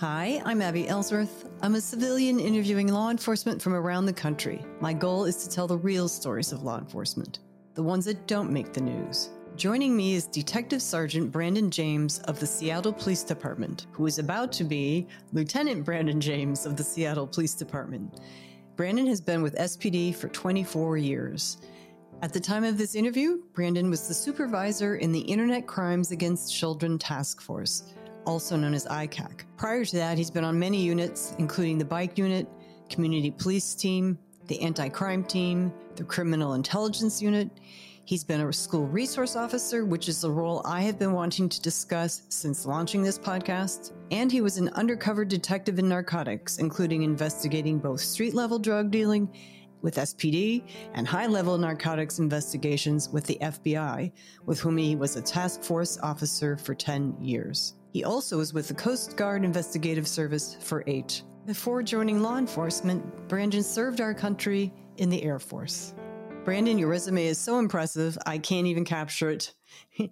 Hi, I'm Abby Ellsworth. I'm a civilian interviewing law enforcement from around the country. My goal is to tell the real stories of law enforcement, the ones that don't make the news. Joining me is Detective Sergeant Brandon James of the Seattle Police Department, who is about to be Lieutenant Brandon James of the Seattle Police Department. Brandon has been with SPD for 24 years. At the time of this interview, Brandon was the supervisor in the Internet Crimes Against Children Task Force also known as ICAC. Prior to that, he's been on many units, including the bike unit, community police team, the anti crime team, the criminal intelligence unit. He's been a school resource officer, which is the role I have been wanting to discuss since launching this podcast. And he was an undercover detective in narcotics, including investigating both street level drug dealing with SPD and high level narcotics investigations with the FBI, with whom he was a task force officer for 10 years. He also was with the Coast Guard Investigative Service for eight. Before joining law enforcement, Brandon served our country in the Air Force. Brandon, your resume is so impressive, I can't even capture it.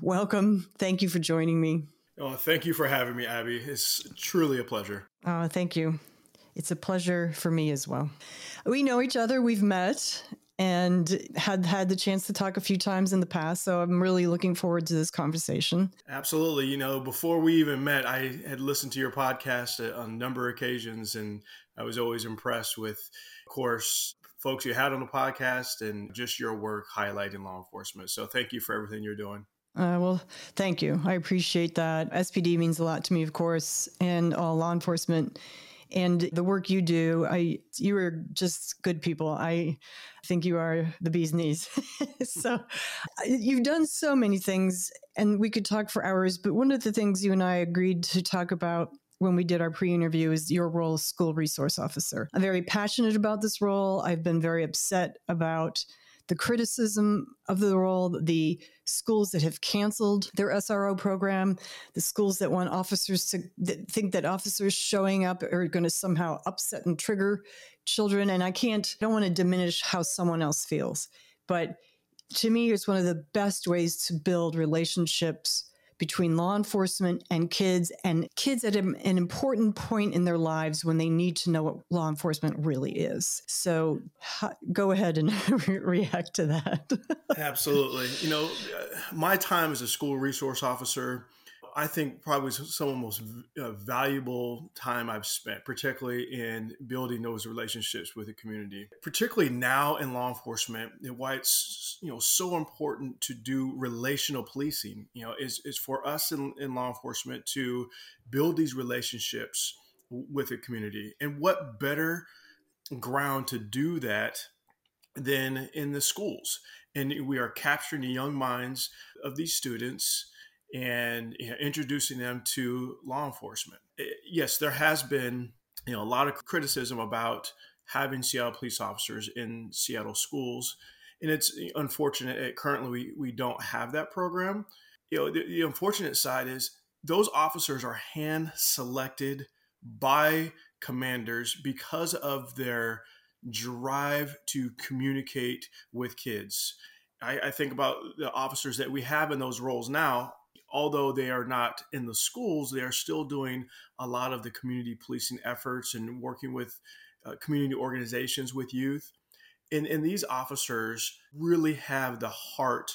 Welcome. Thank you for joining me. Oh, thank you for having me, Abby. It's truly a pleasure. Oh, thank you. It's a pleasure for me as well. We know each other, we've met, and had had the chance to talk a few times in the past. So I'm really looking forward to this conversation. Absolutely. You know, before we even met, I had listened to your podcast on a number of occasions, and I was always impressed with, of course, folks you had on the podcast and just your work highlighting law enforcement. So thank you for everything you're doing. Uh, well, thank you. I appreciate that. SPD means a lot to me, of course, and all law enforcement and the work you do i you are just good people i think you are the bee's knees. So uh, you've done so many things and we could talk for hours but one of the things you and i agreed to talk about when we did our pre-interview is your role as school resource officer. I'm very passionate about this role. I've been very upset about the criticism of the role, the schools that have canceled their SRO program, the schools that want officers to that think that officers showing up are going to somehow upset and trigger children. And I can't, I don't want to diminish how someone else feels, but to me, it's one of the best ways to build relationships between law enforcement and kids, and kids at an important point in their lives when they need to know what law enforcement really is. So go ahead and react to that. Absolutely. You know, uh, my time as a school resource officer I think probably some of the most uh, valuable time I've spent, particularly in building those relationships with the community. Particularly now in law enforcement, and why it's you know so important to do relational policing. You know, is is for us in, in law enforcement to build these relationships with the community, and what better ground to do that than in the schools? And we are capturing the young minds of these students and you know, introducing them to law enforcement. It, yes, there has been you know a lot of criticism about having Seattle police officers in Seattle schools, and it's unfortunate that currently we, we don't have that program. You know, the, the unfortunate side is those officers are hand selected by commanders because of their drive to communicate with kids. I, I, think about the officers that we have in those roles now although they are not in the schools, they are still doing a lot of the community policing efforts and working with uh, community organizations with youth. And, and these officers really have the heart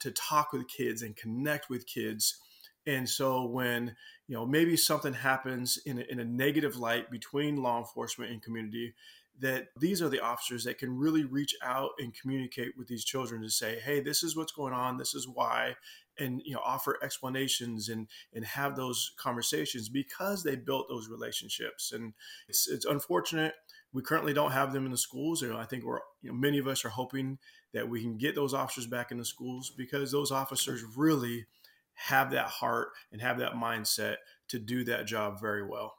to talk with kids and connect with kids. And so when you know maybe something happens in a, in a negative light between law enforcement and community, that these are the officers that can really reach out and communicate with these children to say, hey, this is what's going on, this is why, and you know offer explanations and and have those conversations because they built those relationships. And it's it's unfortunate we currently don't have them in the schools. Know, I think we're you know, many of us are hoping that we can get those officers back in the schools because those officers really have that heart and have that mindset to do that job very well.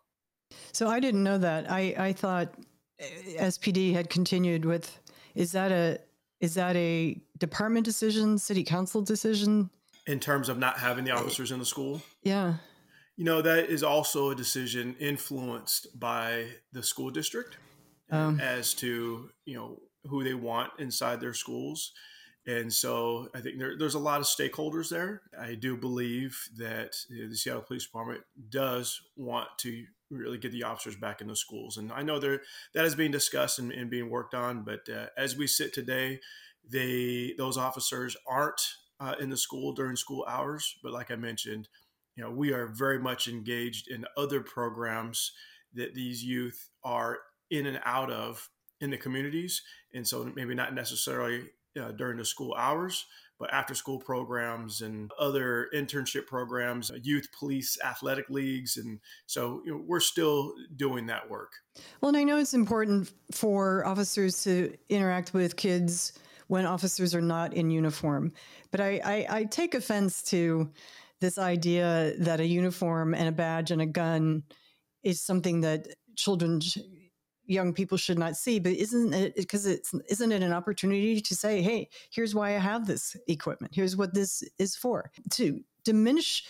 So I didn't know that. I, I thought eh, SPD had continued with is that a is that a department decision, city council decision? In terms of not having the officers in the school? Yeah. You know, that is also a decision influenced by the school district um, as to, you know, who they want inside their schools. And so I think there, there's a lot of stakeholders there. I do believe that the Seattle Police Department does want to really get the officers back in the schools. And I know there that is being discussed and, and being worked on. But uh, as we sit today, they those officers aren't uh, in the school during school hours. But like I mentioned, you know, we are very much engaged in other programs that these youth are in and out of in the communities. And so maybe not necessarily uh, during the school hours, but after school programs and other internship programs, uh, youth police athletic leagues. And so you know, we're still doing that work. Well, and I know it's important for officers to interact with kids when officers are not in uniform. But I, I, I take offense to this idea that a uniform and a badge and a gun is something that children young people should not see. But isn't it because it's isn't it an opportunity to say hey here's why i have this equipment. Here's what this is for. To diminish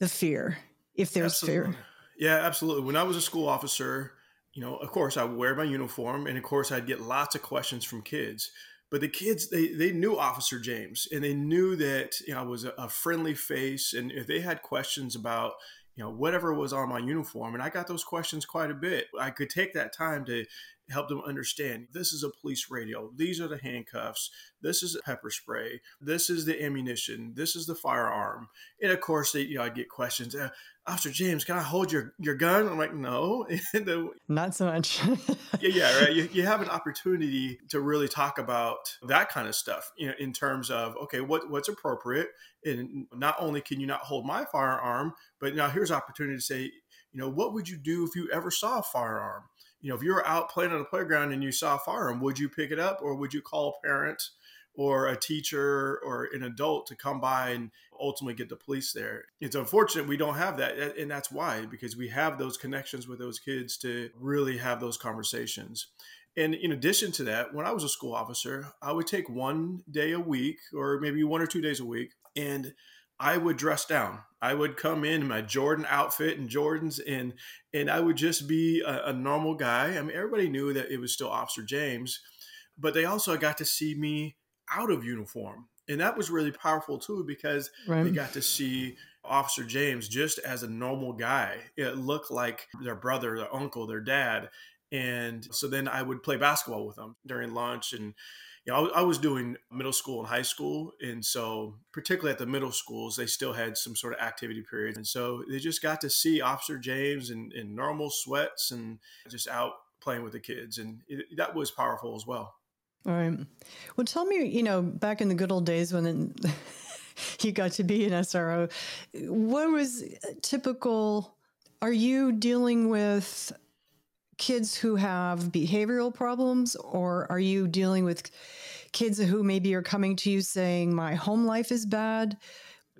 the fear if there's absolutely. fear yeah absolutely. When i was a school officer you know of course i would wear my uniform and of course i'd get lots of questions from kids but the kids they, they knew officer james and they knew that you know i was a, a friendly face and if they had questions about you know whatever was on my uniform and i got those questions quite a bit. I could take that time to help them understand this is a police radio. These are the handcuffs. This is pepper spray. This is the ammunition. This is the firearm. And of course they, you know i get questions uh, officer james can i hold your, your gun? I'm like no. The, not so much. Yeah yeah right. You, you have an opportunity to really talk about that kind of stuff you know in terms of okay what what's appropriate? And not only can you not hold my firearm but now here's opportunity to say you know what would you do if you ever saw a firearm you know, if you were out playing on the playground and you saw a firearm, would you pick it up or would you call a parent or a teacher or an adult to come by and ultimately get the police there? It's unfortunate we don't have that. And that's why, because we have those connections with those kids to really have those conversations. And in addition to that, when I was a school officer, I would take one day a week or maybe one or two days a week and I would dress down. I would come in my Jordan outfit and Jordans, and and I would just be a, a, normal guy. I mean, everybody knew that it was still Officer James, but they also got to see me out of uniform, and that was really powerful too because right. they got to see Officer James just as a normal guy. It looked like their brother, their uncle, their dad, and so then I would play basketball with them during lunch and you know, I, I, was doing middle school and high school. And so, particularly at the middle schools, they still had some sort of activity period. And so they just got to see Officer James in, in normal sweats and just out playing with the kids. And it, that was powerful as well. All right. Well, tell me, you know, back in the good old days when you got to be an SRO, what was typical? Are you dealing with kids who have behavioral problems, or are you dealing with kids who maybe are coming to you saying, My home life is bad?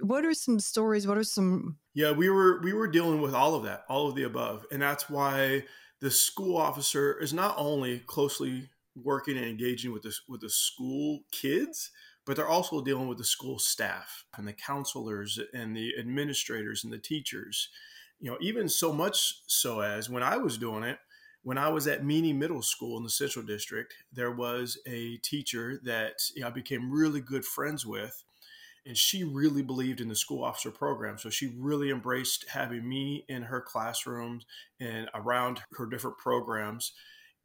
What are some stories? What are some. Yeah, we were we were dealing with all of that, all of the above. And that's why the school officer is not only closely working and engaging with this with the school kids, but they're also dealing with the school staff and the counselors and the administrators and the teachers. You know, even so much so as when I was doing it, when I was at Meany Middle School in the Central District, there was a teacher that you know, I became really good friends with. And she really believed in the school officer program. So she really embraced having me in her classrooms and around her different programs.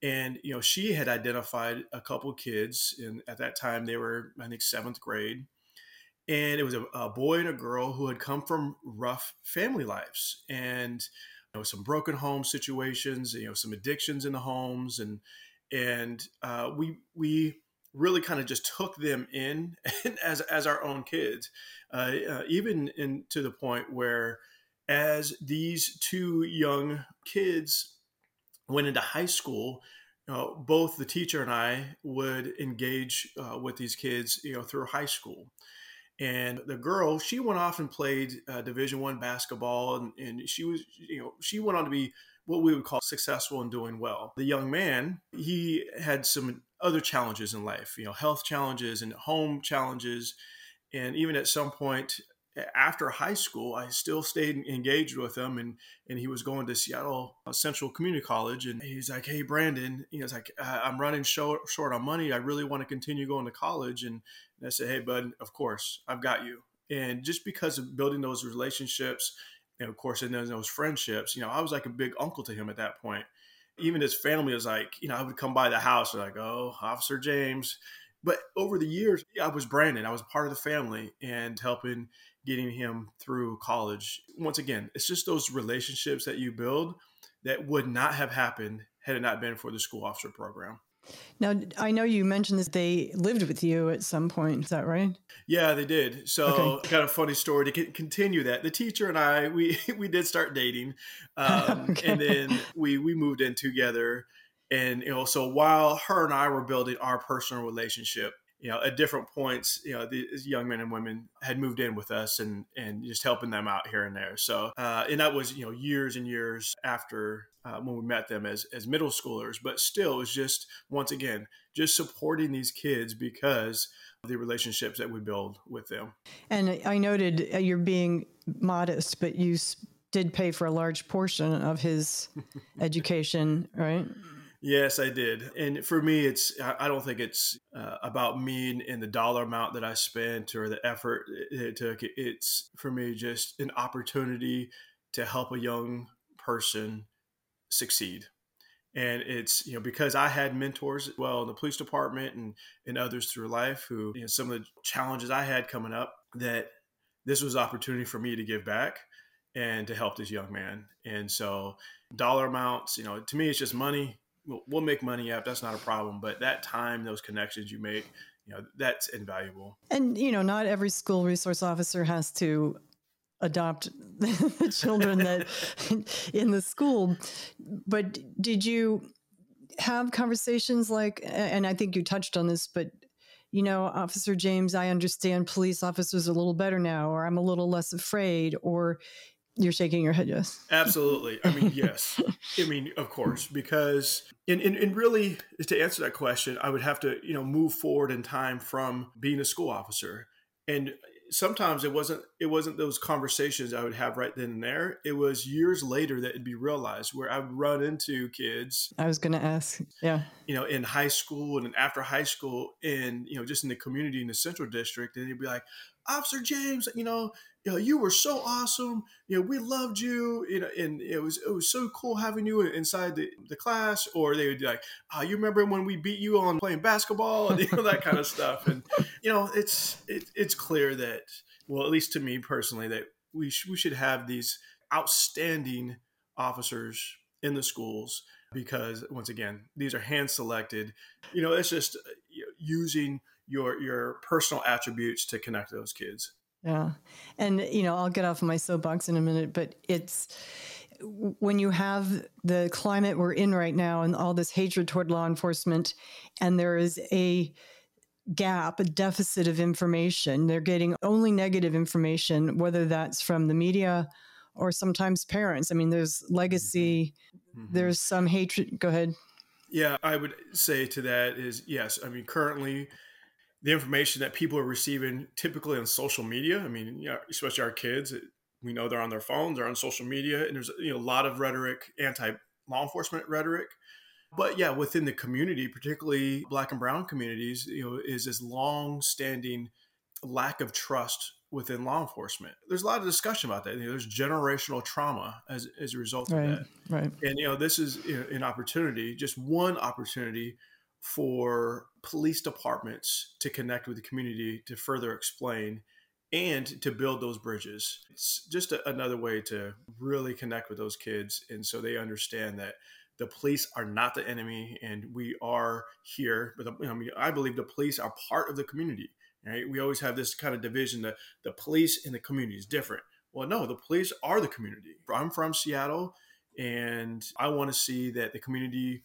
And, you know, she had identified a couple kids, and at that time they were, I think, seventh grade. And it was a, a boy and a girl who had come from rough family lives. And know, some broken home situations, you know, some addictions in the homes, and and uh, we we really kind of just took them in as as our own kids, uh, uh, even in to the point where as these two young kids went into high school. Both the teacher and I would engage uh, with these kids, you know, through high school, and the girl she went off and played uh, division one basketball and, and she was you know she went on to be what we would call successful and doing well the young man he had some other challenges in life you know health challenges and home challenges and even at some point after high school, I still stayed engaged with him, and and he was going to Seattle uh, Central Community College, and he's like, "Hey, Brandon," you know, it's like I'm running short short on money. I really want to continue going to college, and, and I said, "Hey, bud, of course, I've got you." And just because of building those relationships, and of course, and those friendships, you know, I was like a big uncle to him at that point. Even his family was like, you know, I would come by the house, like, "Oh, Officer James." But over the years, I was Brandon. I was part of the family and helping getting him through college. Once again, it's just those relationships that you build that would not have happened had it not been for the school officer program. Now, I know you mentioned that they lived with you at some point. Is that right? Yeah, they did. So, okay. kind of funny story to continue that. The teacher and I, we we did start dating, um, okay. and then we we moved in together. And you know, so while her and I were building our personal relationship, you know, at different points, you know, these young men and women had moved in with us and and just helping them out here and there. So, uh, and that was you know years and years after uh, when we met them as as middle schoolers, but still, it was just once again just supporting these kids because of the relationships that we build with them. And I noted uh, you're being modest, but you did pay for a large portion of his education, right? Yes, I did. And for me, it's, I don't think it's uh, about me and the dollar amount that I spent or the effort it took. It's for me just an opportunity to help a young person succeed. And it's, you know, because I had mentors well in the police department and, and others through life who, you know, some of the challenges I had coming up that this was opportunity for me to give back and to help this young man. And so dollar amounts, you know, to me, it's just money we'll make money up. That's not a problem. But that time, those connections you make, you know, that's invaluable. And you know, not every school resource officer has to adopt the children that in the school. But did you have conversations like? And I think you touched on this, but you know, Officer James, I understand police officers a little better now, or I'm a little less afraid, or you're shaking your head, yes. Absolutely. I mean, yes. I mean, of course, because and, and, and really to answer that question, I would have to, you know, move forward in time from being a school officer. And sometimes it wasn't it wasn't those conversations I would have right then and there. It was years later that it'd be realized where I would run into kids. I was going to ask, yeah, you know, in high school and after high school, and you know, just in the community in the central district, and they'd be like, Officer James, you know, you know, you were so awesome. You know, we loved you. You know, and it was it was so cool having you inside the, the class. Or they would be like, "Oh, you remember when we beat you on playing basketball?" And you know that kind of stuff. And you know, it's it, it's clear that, well, at least to me personally, that we sh- we should have these outstanding officers in the schools because once again, these are hand selected. You know, it's just uh, you know, using your your personal attributes to connect those kids. Yeah. And, you know, I'll get off my soapbox in a minute, but it's when you have the climate we're in right now and all this hatred toward law enforcement, and there is a gap, a deficit of information, they're getting only negative information, whether that's from the media or sometimes parents. I mean, there's legacy, mm-hmm. there's some hatred. Go ahead. Yeah, I would say to that is yes. I mean, currently, the information that people are receiving typically on social media. I mean, you know, especially our kids, we know they're on their phones, they're on social media, and there's you know a lot of rhetoric, anti law enforcement rhetoric. But yeah, within the community, particularly Black and Brown communities, you know, is this long-standing lack of trust within law enforcement. There's a lot of discussion about that. You know, there's generational trauma as, as a result right, of that. Right. And you know, this is you know, an opportunity, just one opportunity for police departments to connect with the community to further explain and to build those bridges. It's just a, another way to really connect with those kids. And so they understand that the police are not the enemy and we are here. But I mean, I believe the police are part of the community. Right? We always have this kind of division that the police and the community is different. Well, no, the police are the community. I'm from Seattle and I want to see that the community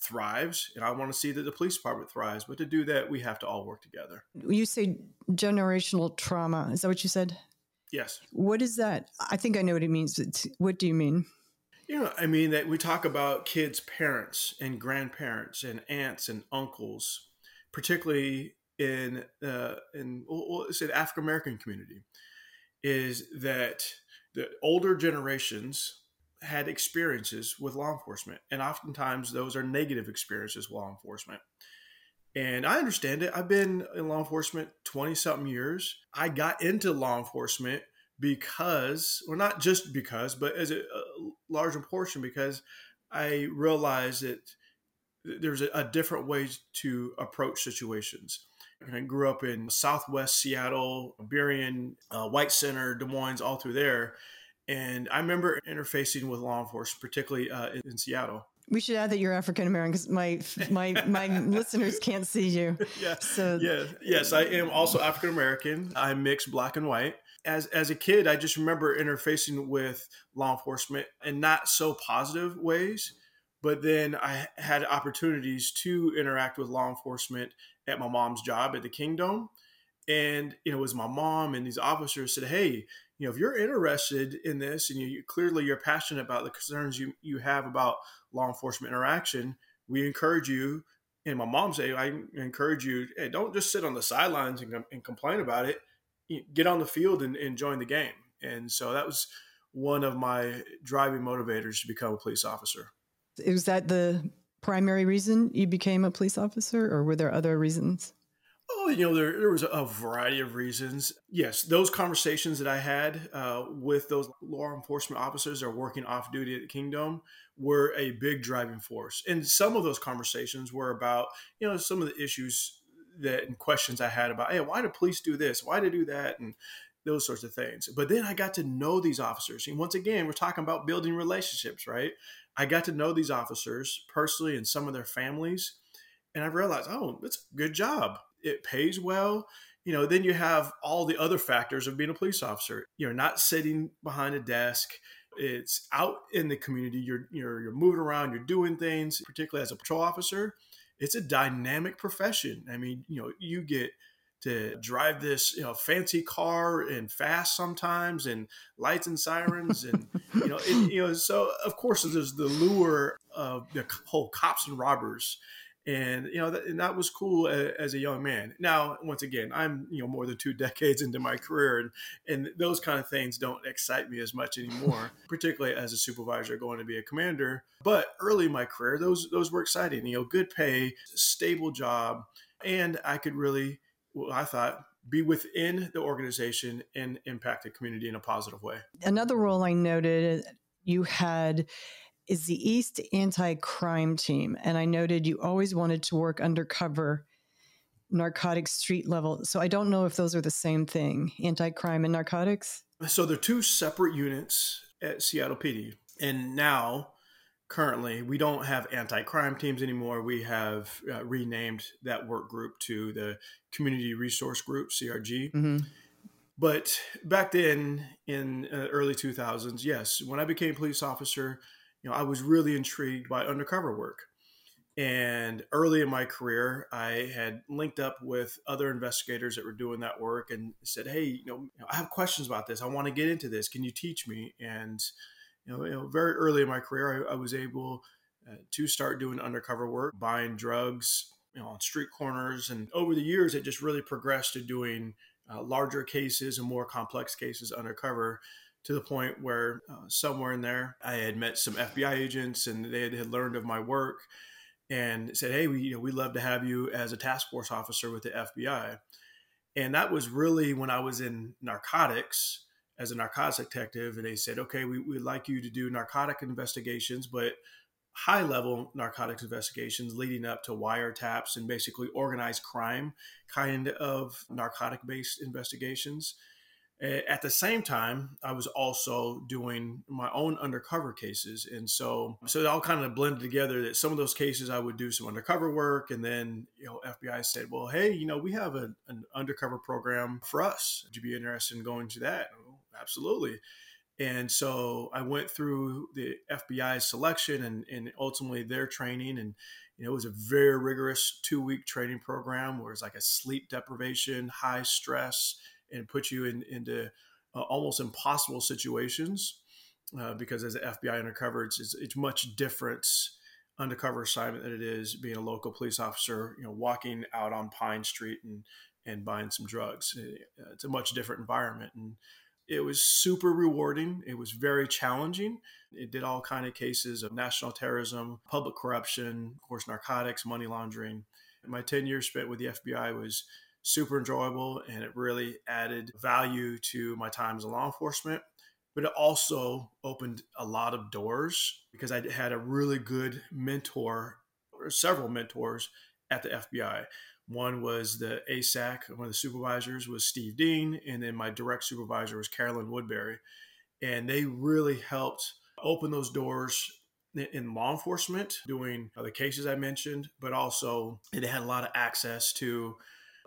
thrives and I want to see that the police department thrives. But to do that, we have to all work together. You say generational trauma. Is that what you said? Yes. What is that? I think I know what it means. What do you mean? You know, I mean that we talk about kids' parents and grandparents and aunts and uncles, particularly in uh, in well, African American community. is that the older generations had experiences with law enforcement, and oftentimes those are negative experiences with law enforcement. And I understand it. I've been in law enforcement 20 something years. I got into law enforcement because, well, not just because, but as a, large portion because I realized that there's a, a different way to approach situations. I grew up in Southwest Seattle, Burien, uh, White Center, Des Moines, all through there. And I remember interfacing with law enforcement, particularly uh, in, in Seattle. We should add that you're African American because my my my listeners can't see you. Yeah. So yeah, yes, I am also African American. I mix black and white. As as a kid, I just remember interfacing with law enforcement in not so positive ways. But then I had opportunities to interact with law enforcement at my mom's job at the Kingdome. And you know, it was my mom and these officers said, Hey, you know, if you're interested in this and you, you clearly you're passionate about the concerns you, you have about law enforcement interaction, we encourage you. And my mom said I encourage you, hey, don't just sit on the sidelines and, and complain about it. Get on the field and, and join the game. And so that was one of my driving motivators to become a police officer. Was that the primary reason you became a police officer, or were there other reasons? Oh, you know, there, there was a variety of reasons. Yes, those conversations that I had uh, with those law enforcement officers that are working off duty at the Kingdome were a big driving force. And some of those conversations were about, you know, some of the issues that and questions I had about, hey, why do police do this? Why do they do that? And those sorts of things. But then I got to know these officers. And once again, we're talking about building relationships, right? I got to know these officers personally and some of their families. And I realized, oh, that's a good job it pays well you know then you have all the other factors of being a police officer. You're not sitting behind a desk. It's out in the community. You're you're, you're moving around. You're doing things particularly as a patrol officer. It's a dynamic profession. I mean you know you get to drive this you know fancy car and fast sometimes and lights and sirens and you know it, you know so of course there's the lure of the whole cops and robbers and you know that, and that was cool as, as, a young man. Now once again i'm you know more than two decades into my career and and those kind of things don't excite me as much anymore particularly as a supervisor going to be a commander. But early in my career those those were exciting you know good pay stable job and i could really well, i thought be within the organization and impact the community in a positive way. Another role i noted you had is the East Anti Crime Team. And I noted you always wanted to work undercover narcotics street level. So I don't know if those are the same thing anti crime and narcotics. So they're two separate units at Seattle PD. And now, currently, we don't have anti crime teams anymore. We have uh, renamed that work group to the Community Resource Group, CRG. Mm-hmm. But back then in uh, early 2000s, yes, when I became police officer, you know, I was really intrigued by undercover work. And early in my career, I had linked up with other investigators that were doing that work and said, "Hey, you know, I have questions about this. I want to get into this. Can you teach me?" And you know, you know very early in my career, I, I was able uh, to start doing undercover work, buying drugs, you know, on street corners. And over the years, it just really progressed to doing uh, larger cases and more complex cases undercover to the point where uh, somewhere in there I had met some FBI agents and they had, had learned of my work and said, "Hey, we you know we love to have you as a task force officer with the FBI." And that was really when I was in narcotics as a narcotics detective, and they said, "Okay, we, would like you to do narcotic investigations, but high level narcotics investigations leading up to wiretaps and basically organized crime kind of narcotic based investigations." Eh, at the same time, I was also doing my own undercover cases. And so, so it all kind of blended together that some of those cases I would do some undercover work. And then, you know, FBI said, well, hey, you know, we have a, an undercover program for us. Would you be interested in going to that? Absolutely. And so I went through the FBI selection and, and ultimately their training. And, you know, it was a very rigorous two week training program where it's like a sleep deprivation, high stress, and put you in, into uh, almost impossible situations uh, because as an FBI undercover, it's, it's, it's much different undercover assignment than it is being a local police officer, you know, walking out on Pine Street and, and buying some drugs. Uh, it's a much different environment. And it was super rewarding. It was very challenging. It did all kind of cases of national terrorism, public corruption, of course, narcotics, money laundering. My 10 years spent with the FBI was super enjoyable and it really added value to my time as a law enforcement. But it also opened a lot of doors because I had a really good mentor, or several mentors at the FBI. One was the ASAC, one of the supervisors was Steve Dean, and then my direct supervisor was Carolyn Woodbury. And they really helped open those doors in law enforcement, doing the cases I mentioned, but also they had a lot of access to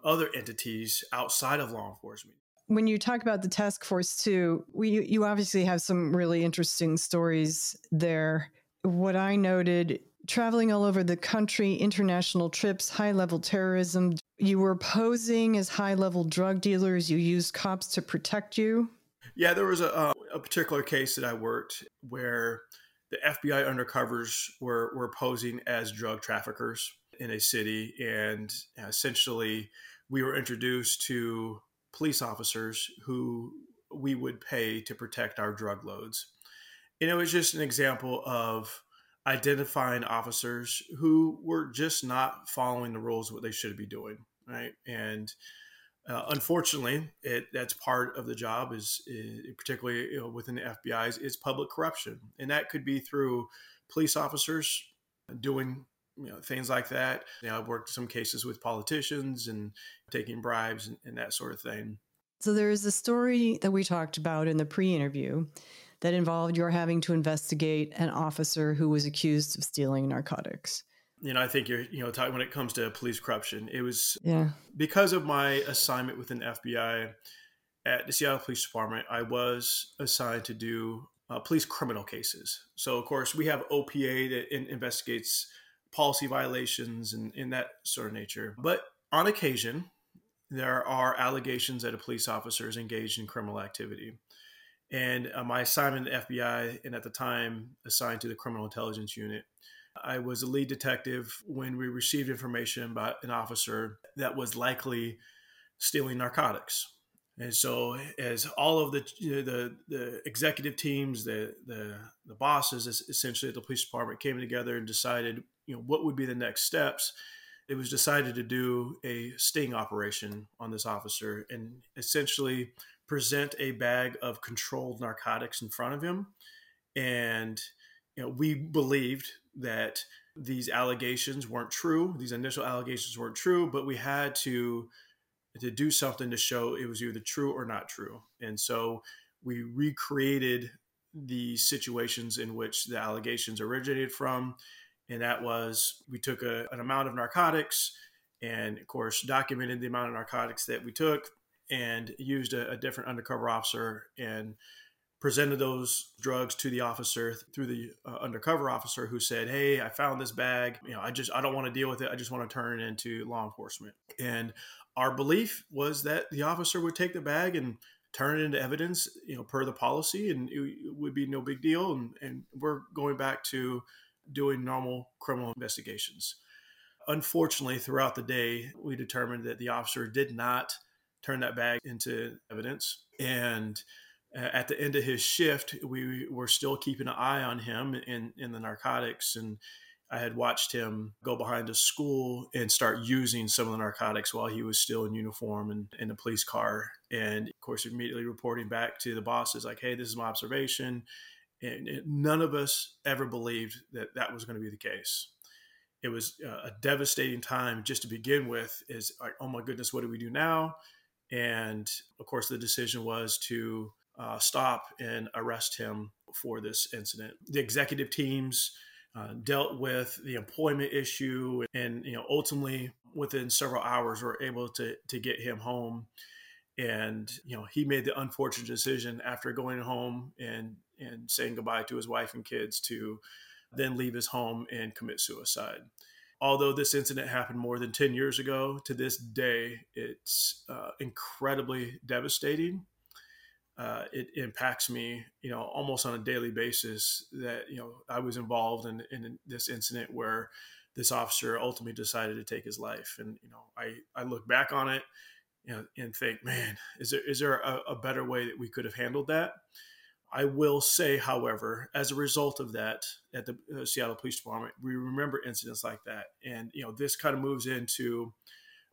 other entities outside of law enforcement. When you talk about the task force too, we you obviously have some really interesting stories there. What I noted traveling all over the country, international trips, high level terrorism. You were posing as high level drug dealers. You used cops to protect you. Yeah, there was a, uh, a particular case that I worked where the FBI undercovers were, were posing as drug traffickers in a city. And essentially, we were introduced to police officers who we would pay to protect our drug loads. And it was just an example of identifying officers who were just not following the rules of what they should be doing, right? And uh, unfortunately, it, that's part of the job is, is particularly you know, within the FBI's is public corruption, and that could be through police officers doing you know things like that. You know, I've worked some cases with politicians and taking bribes and, and that sort of thing. So there is a story that we talked about in the pre-interview that involved your having to investigate an officer who was accused of stealing narcotics you know, I think you're, you know, talking when it comes to police corruption, it was yeah because of my assignment within FBI at the Seattle Police Department. I was assigned to do uh, police criminal cases. So, of course, we have OPA that in, investigates policy violations and in that sort of nature. But on occasion, there are allegations that a police officer is engaged in criminal activity. And uh, my assignment at FBI, and at the time assigned to the Criminal Intelligence Unit, I was a lead detective when we received information about an officer that was likely stealing narcotics. And so, as all of the you know, the, the executive teams, the, the the bosses, essentially at the police department, came together and decided, you know, what would be the next steps. It was decided to do a sting operation on this officer and essentially present a bag of controlled narcotics in front of him. And you know, we believed that these allegations weren't true. These initial allegations weren't true, but we had to to do something to show it was either true or not true. And so we recreated the situations in which the allegations originated from. And that was we took a, an amount of narcotics and, of course, documented the amount of narcotics that we took and used a, a different undercover officer and presented those drugs to the officer through the uh, undercover officer who said hey i found this bag. You know i just i don't want to deal with it. I just want to turn it into law enforcement. And our belief was that the officer would take the bag and turn it into evidence you know per the policy and it would be no big deal. And, and we're going back to doing normal criminal investigations unfortunately throughout the day we determined that the officer did not turn that bag into evidence and uh, at the end of his shift, we were still keeping an eye on him in, in the narcotics. And I had watched him go behind a school and start using some of the narcotics while he was still in uniform and in a police car. And of course, immediately reporting back to the bosses, like, hey, this is my observation. And it, none of us ever believed that that was going to be the case. It was a devastating time just to begin with, is like, oh my goodness, what do we do now? And of course, the decision was to uh, stop and arrest him for this incident. The executive teams uh, dealt with the employment issue, and you know, ultimately within several hours, were able to to get him home. And you know, he made the unfortunate decision after going home and and saying goodbye to his wife and kids to then leave his home and commit suicide. Although this incident happened more than 10 years ago, to this day, it's uh, incredibly devastating uh, it impacts me, you know, almost on a daily basis. That you know, I was involved in, in this incident where this officer ultimately decided to take his life, and you know, I I look back on it, you know, and think, man, is there is there a, a better way that we could have handled that? I will say, however, as a result of that, at the uh, Seattle Police Department, we remember incidents like that, and you know, this kind of moves into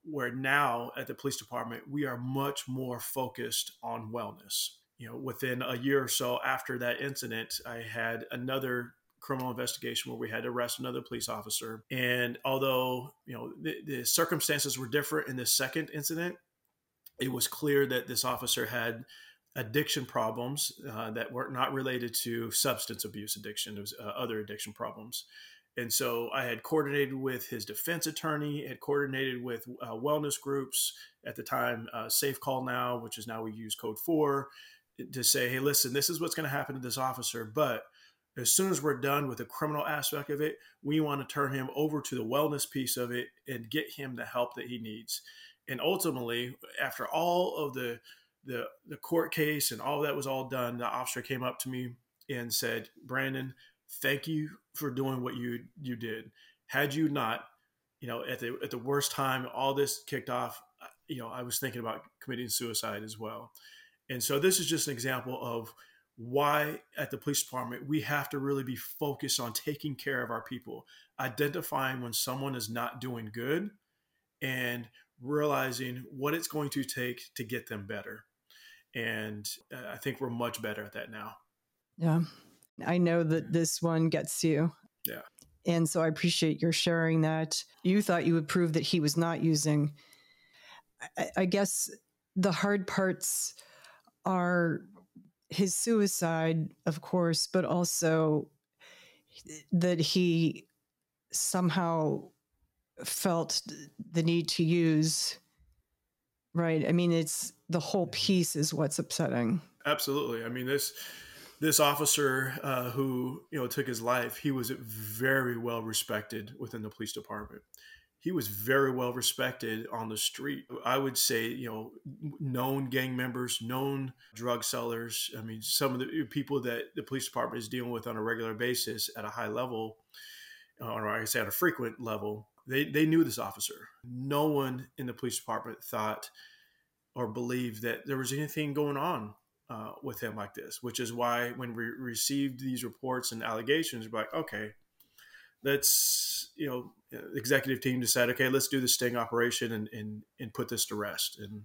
where now at the police department we are much more focused on wellness. You know, within a year or so after that incident, I had another criminal investigation where we had to arrest another police officer. And although, you know, the, the circumstances were different in the second incident, it was clear that this officer had addiction problems uh, that were not related to substance abuse addiction. It was uh, other addiction problems. And so I had coordinated with his defense attorney, had coordinated with uh, wellness groups at the time, uh, Safe Call Now, which is now we use Code 4, to say, hey, listen, this is what's going to happen to this officer. But as soon as we're done with the criminal aspect of it, we want to turn him over to the wellness piece of it and get him the help that he needs. And ultimately, after all of the the the court case and all that was all done, the officer came up to me and said, "Brandon, thank you for doing what you you did. Had you not, you know, at the at the worst time all this kicked off, uh, you know, I was thinking about committing suicide as well. And so this is just an example of why at the police department we have to really be focused on taking care of our people, identifying when someone is not doing good and realizing what it's going to take to get them better. And uh, I think we're much better at that now. Yeah. I know that this one gets you. Yeah. And so I appreciate your sharing that. You thought you would prove that he was not using. I, I guess the hard parts are his suicide, of course, but also that he somehow felt the need to use. Right. I mean, it's the whole piece is what's upsetting. Absolutely. I mean, this this officer uh, who you know took his life, he was very well respected within the police department. He was very well respected on the street. I would say, you know, known gang members, known drug sellers. I mean, some of the people that the police department is dealing with on a regular basis at a high level, or I say at a frequent level, they, they knew this officer. No one in the police department thought or believe that there was anything going on uh, with him like this, which is why when we received these reports and allegations, we're like, okay, let's, you know, executive team decided, okay, let's do the sting operation and, and, and put this to rest. And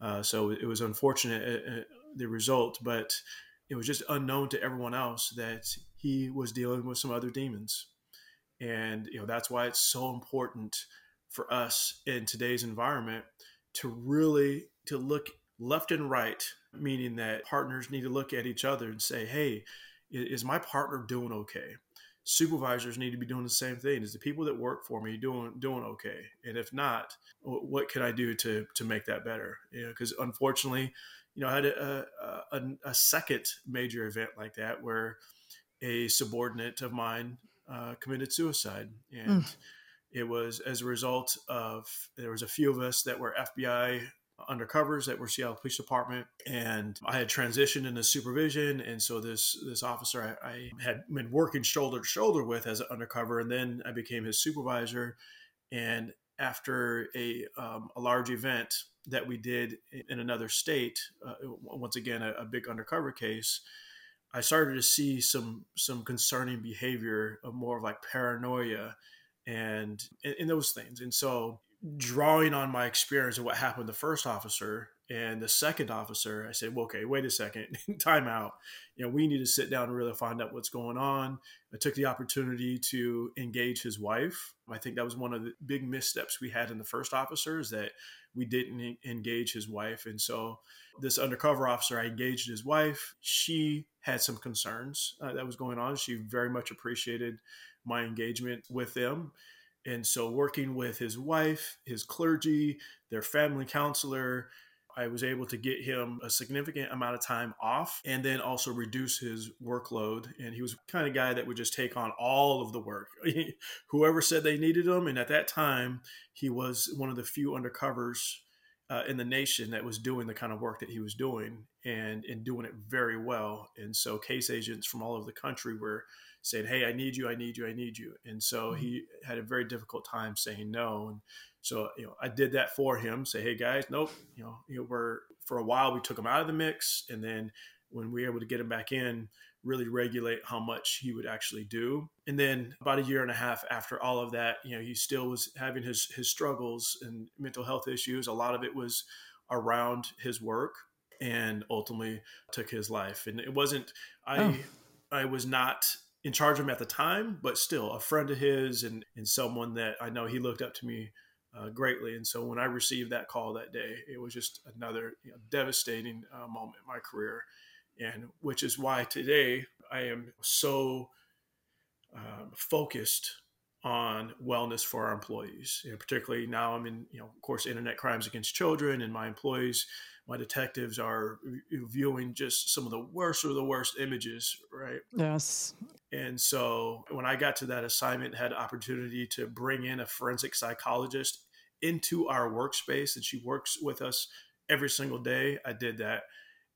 uh, so it was unfortunate, uh, uh, the result, but it was just unknown to everyone else that he was dealing with some other demons. And, you know, that's why it's so important for us in today's environment to really to look left and right meaning that partners need to look at each other and say, hey, is my partner doing okay? Supervisors need to be doing the same thing. Is the people that work for me doing doing okay? And if not, what can I do to to make that better? You know, because unfortunately, you know, I had a, a, a, second major event like that where a subordinate of mine uh, committed suicide, and mm. it was as a result of there was a few of us that were FBI undercovers at Seattle Police Department, and I had transitioned into supervision, and so this this officer I, I had been working shoulder to shoulder with as an undercover, and then I became his supervisor, and after a um, a large event that we did in another state, uh, once again a, a big undercover case. I started to see some some concerning behavior of more of like paranoia and in those things. And so drawing on my experience of what happened to the first officer and the second officer, I said, well, okay, wait a second, time out. You know, we need to sit down and really find out what's going on. I took the opportunity to engage his wife. I think that was one of the big missteps we had in the first officer is that we didn't engage his wife. And so this undercover officer, I engaged his wife. She had some concerns uh, that was going on. She very much appreciated my engagement with them. And so, working with his wife, his clergy, their family counselor, I was able to get him a significant amount of time off and then also reduce his workload. And he was kind of guy that would just take on all of the work. Whoever said they needed him. And at that time, he was one of the few undercovers uh, in the nation that was doing the kind of work that he was doing and and doing it very well. And so case agents from all over the country were saying, "Hey, I need you, I need you, I need you." And so mm-hmm. he had a very difficult time saying no. And so you know, I did that for him. Say, "Hey guys, nope." You know, you know, we're for a while we took him out of the mix, and then when we were able to get him back in, really regulate how much he would actually do. And then about a year and a half after all of that, you know, he still was having his his struggles and mental health issues. A lot of it was around his work and ultimately took his life. And it wasn't I oh. I was not in charge of him at the time, but still a friend of his and, and someone that I know he looked up to me uh, greatly. And so when I received that call that day, it was just another you know, devastating uh, moment in my career and which is why today I am so um, focused on wellness for our employees. You know, particularly now, I'm in, you know, of course, internet crimes against children, and my employees, my detectives are viewing just some of the worst of the worst images, right? Yes. And so when I got to that assignment, had opportunity to bring in a forensic psychologist into our workspace, and she works with us every single day. I did that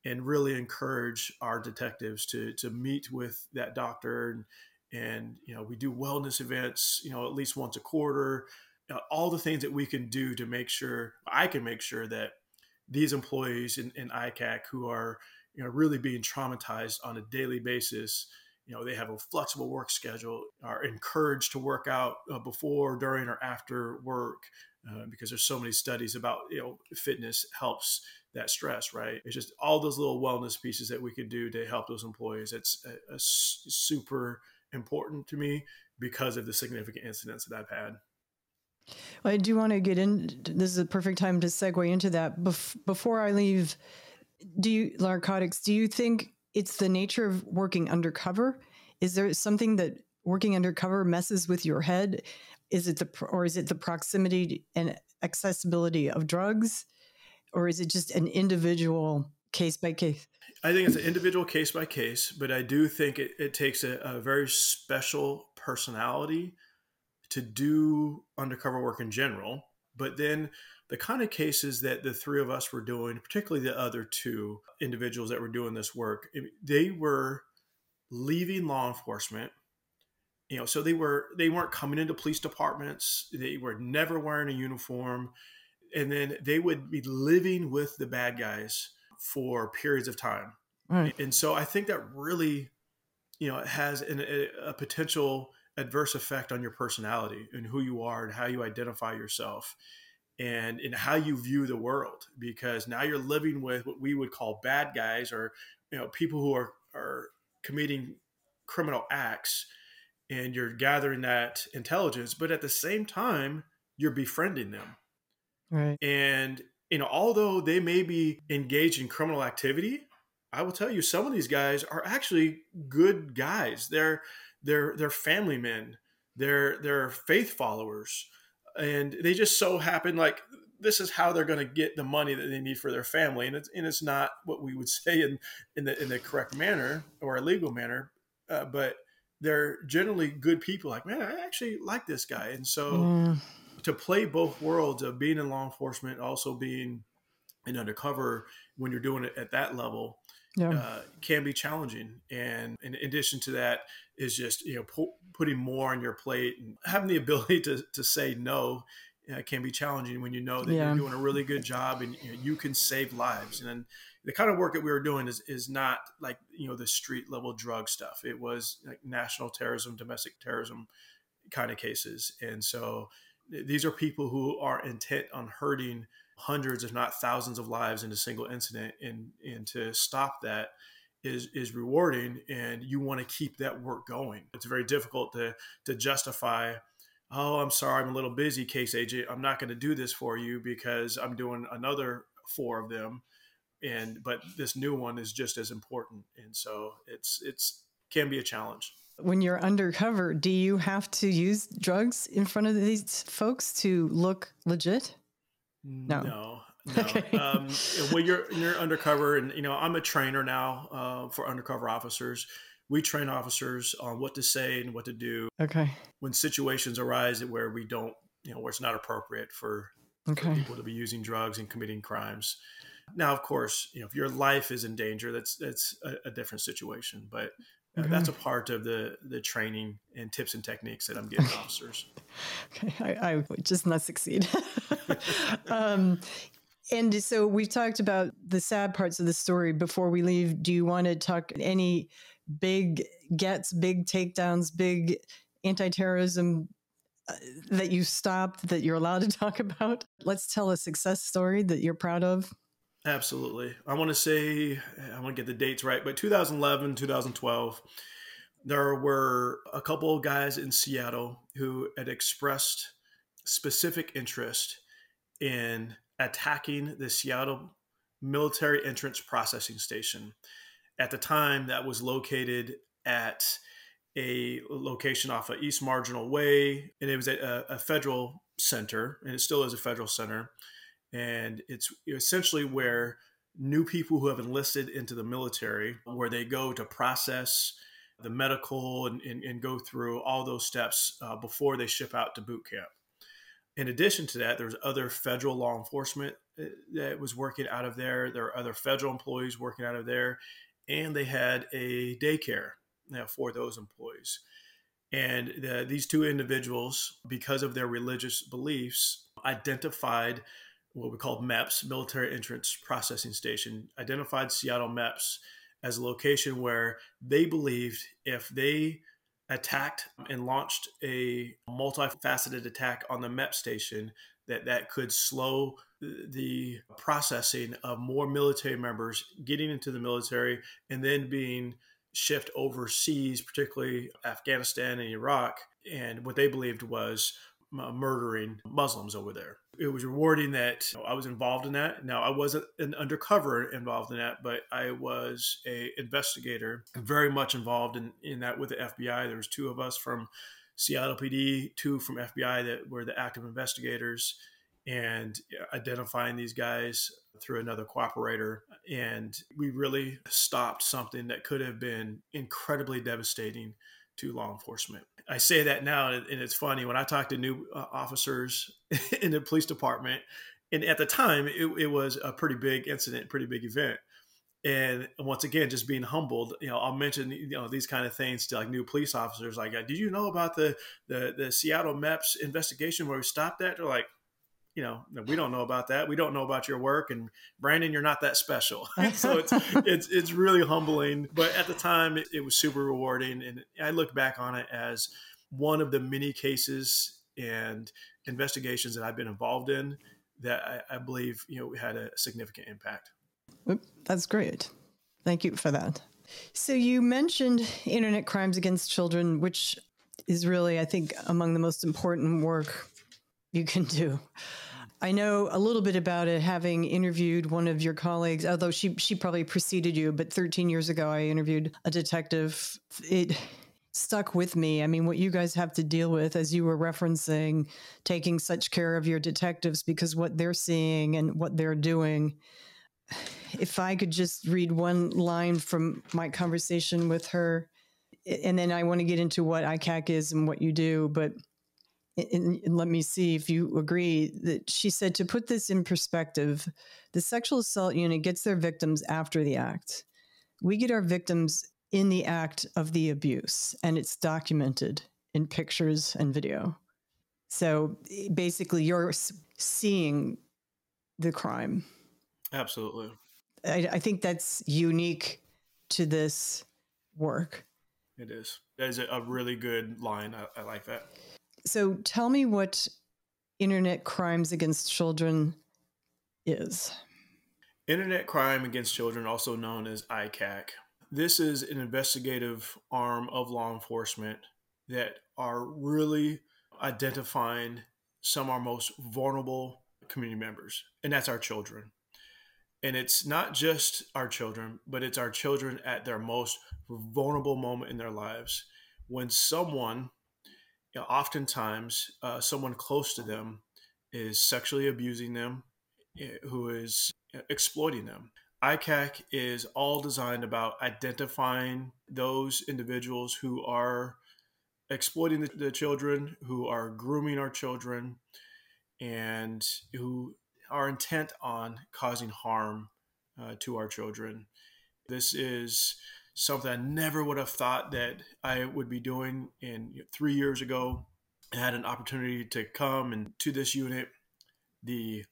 and really encourage our detectives to to meet with that doctor and and you know we do wellness events you know at least once a quarter. You know, all the things that we can do to make sure i can make sure that these employees in, in icac who are you know really being traumatized on a daily basis you know they have a flexible work schedule are encouraged to work out uh, before during or after work uh, because there's so many studies about you know fitness helps that stress right? It's just all those little wellness pieces that we could do to help those employees. It's a, a super important to me because of the significant incidents that i've had well, I do want to get in. This is a perfect time to segue into that. Bef- before I leave, do you narcotics? Do you think it's the nature of working undercover? Is there something that working undercover messes with your head? Is it the or is it the proximity and accessibility of drugs, or is it just an individual case by case? I think it's an individual case by case, but I do think it, it takes a, a very special personality to do undercover work in general. But then the kind of cases that the three of us were doing, particularly the other two individuals that were doing this work, they were leaving law enforcement you know so they were they weren't coming into police departments they were never wearing a uniform and then they would be living with the bad guys for periods of time right. and so i think that really you know has an, a, a potential adverse effect on your personality and who you are and how you identify yourself and in how you view the world because now you're living with what we would call bad guys or you know people who are are committing criminal acts and you're gathering that intelligence, but at the same time, you're befriending them. Right. And, you know, although they may be engaged in criminal activity, I will tell you some of these guys are actually good guys. They're they're they're family men. They're they're faith followers. And they just so happen like this is how they're going to get the money that they need for their family and it's and it's not what we would say in in the in the correct manner or a legal manner uh, but they're generally good people. Like, man, I actually like this guy, and so mm. To play both worlds of being in law enforcement, also being an undercover when you're doing it at that level, yeah. uh, can be challenging. And in addition to that, is just you know pu- putting more on your plate and having the ability to to say no. Uh, can be challenging when you know that yeah. you're doing a really good job and you, know, you can save lives. And the kind of work that we were doing is is not like you know the street level drug stuff. It was like national terrorism, domestic terrorism kind of cases, and so these are people who are intent on hurting hundreds, if not thousands, of lives in a single incident, and and to stop that is is rewarding, and you want to keep that work going. It's very difficult to to justify. Oh, I'm sorry, I'm a little busy, case agent. I'm not going to do this for you because I'm doing another four of them and but this new one is just as important and so it's it's can be a challenge when you're undercover do you have to use drugs in front of these folks to look legit no no no. Okay. um, when you're you're undercover, and you know I'm a trainer now uh, for undercover officers. We train officers on what to say and what to do. Okay. When situations arise where we don't, you know, where it's not appropriate for okay. for people to be using drugs and committing crimes. Now, of course, you know if your life is in danger, that's that's a, a different situation. But uh, that's a part of the the training and tips and techniques that I'm giving officers. Okay, I, I, would just not succeed. um, and so we've talked about the sad parts of the story. Before we leave, do you want to talk any big gets, big takedowns, big anti-terrorism uh, that you stopped that you're allowed to talk about? Let's tell a success story that you're proud of. Absolutely. I want to say, I want to get the dates right, but 2011, 2012, there were a couple of guys in Seattle who had expressed specific interest in attacking the Seattle military entrance processing station. At the time, that was located at a location off of East Marginal Way, and it was a, a federal center, and it still is a federal center and it's essentially where new people who have enlisted into the military where they go to process the medical and, and, and go through all those steps uh, before they ship out to boot camp. In addition to that there's other federal law enforcement uh, that was working out of there. There are other federal employees working out of there and they had a daycare you know, for those employees. And the, these two individuals because of their religious beliefs identified what we called MEPS, Military Entrance Processing Station, identified Seattle MEPS as a location where they believed if they attacked and launched a multifaceted attack on the MEP station, that that could slow the processing of more military members getting into the military and then being shipped overseas, particularly Afghanistan and Iraq. And what they believed was murdering Muslims over there. It was rewarding that you know, I was involved in that. Now I wasn't an undercover involved in that, but I was a investigator, very much involved in, in that with the FBI. There was two of us from Seattle PD, two from FBI that were the active investigators, and identifying these guys through another cooperator. And we really stopped something that could have been incredibly devastating to law enforcement. I say that now, and it's funny when I talk to new uh, officers in the police department, and at the time it, it, was a pretty big incident, pretty big event. And once again, just being humbled, you know, I'll mention you know these kind of things to like new police officers. Like, did you know about the the, the Seattle MEPS investigation where we stopped that? They're like, you know, we don't know about that. We don't know about your work, and Brandon, you're not that special. so it's it's it's really humbling. But at the time, it, it, was super rewarding, and I look back on it as one of the many cases and investigations that I've been involved in that I, I believe you know had a significant impact. That's great. Thank you for that. So you mentioned internet crimes against children, which is really, I think, among the most important work you can do. I know a little bit about it, having interviewed one of your colleagues. Although she she probably preceded you, but 13 years ago, I interviewed a detective. It stuck with me. I mean, what you guys have to deal with, as you were referencing, taking such care of your detectives because what they're seeing and what they're doing. If I could just read one line from my conversation with her, and then I want to get into what ICAC is and what you do, but and, let me see if you agree that she said to put this in perspective the sexual assault unit gets their victims after the act. We get our victims in the act of the abuse and it's documented in pictures and video. So eh, basically you're seeing the crime. Absolutely. I, I think that's unique to this work. It is. That is a really good line. I, I like that so tell me what internet crimes against children is. Internet crime against children, also known as ICAC. This is an investigative arm of law enforcement that are really identifying some of our most vulnerable community members, and that's our children. And it's not just our children, but it's our children at their most vulnerable moment in their lives. When someone you know, oftentimes uh, someone close to them is sexually abusing them, eh, who is exploiting them. ICAC is all designed about identifying those individuals who are exploiting the, the children, who are grooming our children, and who are intent on causing harm uh, to our children. This is something I never would have thought that I would be doing. And three years ago, I had an opportunity to come and to this unit. The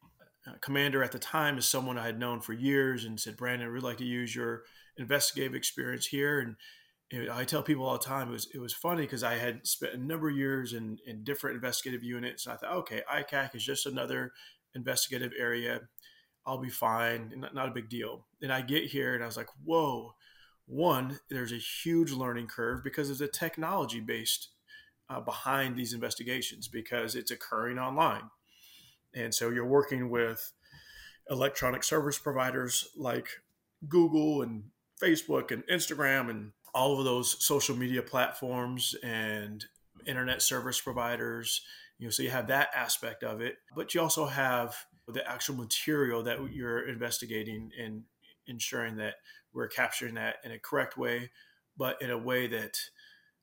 uh, commander at the time is someone I had known for years and said, Brandon, I'd really like to use your investigative experience here. And I tell people all the time it was it was funny because I had spent a number of years in in different investigative units, and I thought, okay, ICAC is just another investigative area. I'll be fine, not, not a big deal. And I get here, and I was like, whoa. One, there's a huge learning curve because of a technology based uh, behind these investigations because it's occurring online, and so you're working with electronic service providers like Google and Facebook and Instagram and all of those social media platforms and internet service providers. You know, so you have that aspect of it, but you also have the actual material that you're investigating and ensuring that we're capturing that in a correct way, but in a way that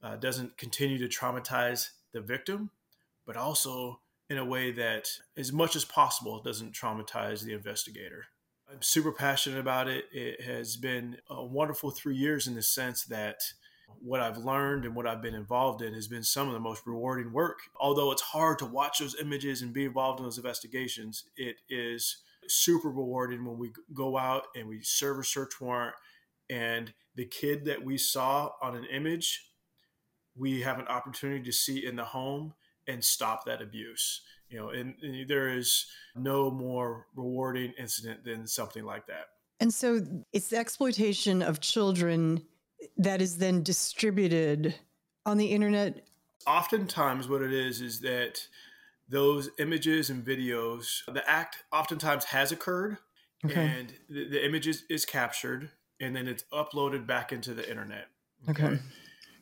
uh, doesn't continue to traumatize the victim, but also in a way that, as much as possible, doesn't traumatize the investigator. I'm super passionate about it. It has been a wonderful three years in the sense that what I've learned and what I've been involved in has been some of the most rewarding work. Although it's hard to watch those images and be involved in those investigations, it is super rewarding when we go out and we serve a search warrant and the kid that we saw on an image, we have an opportunity to see in the home and stop that abuse you know and, and there is no more rewarding incident than something like that. And so it's the exploitation of children that is then distributed on the internet? Oftentimes what it is is that those images and videos the act oftentimes has occurred okay. and the, the image is, is captured and then it's uploaded back into the internet okay. okay.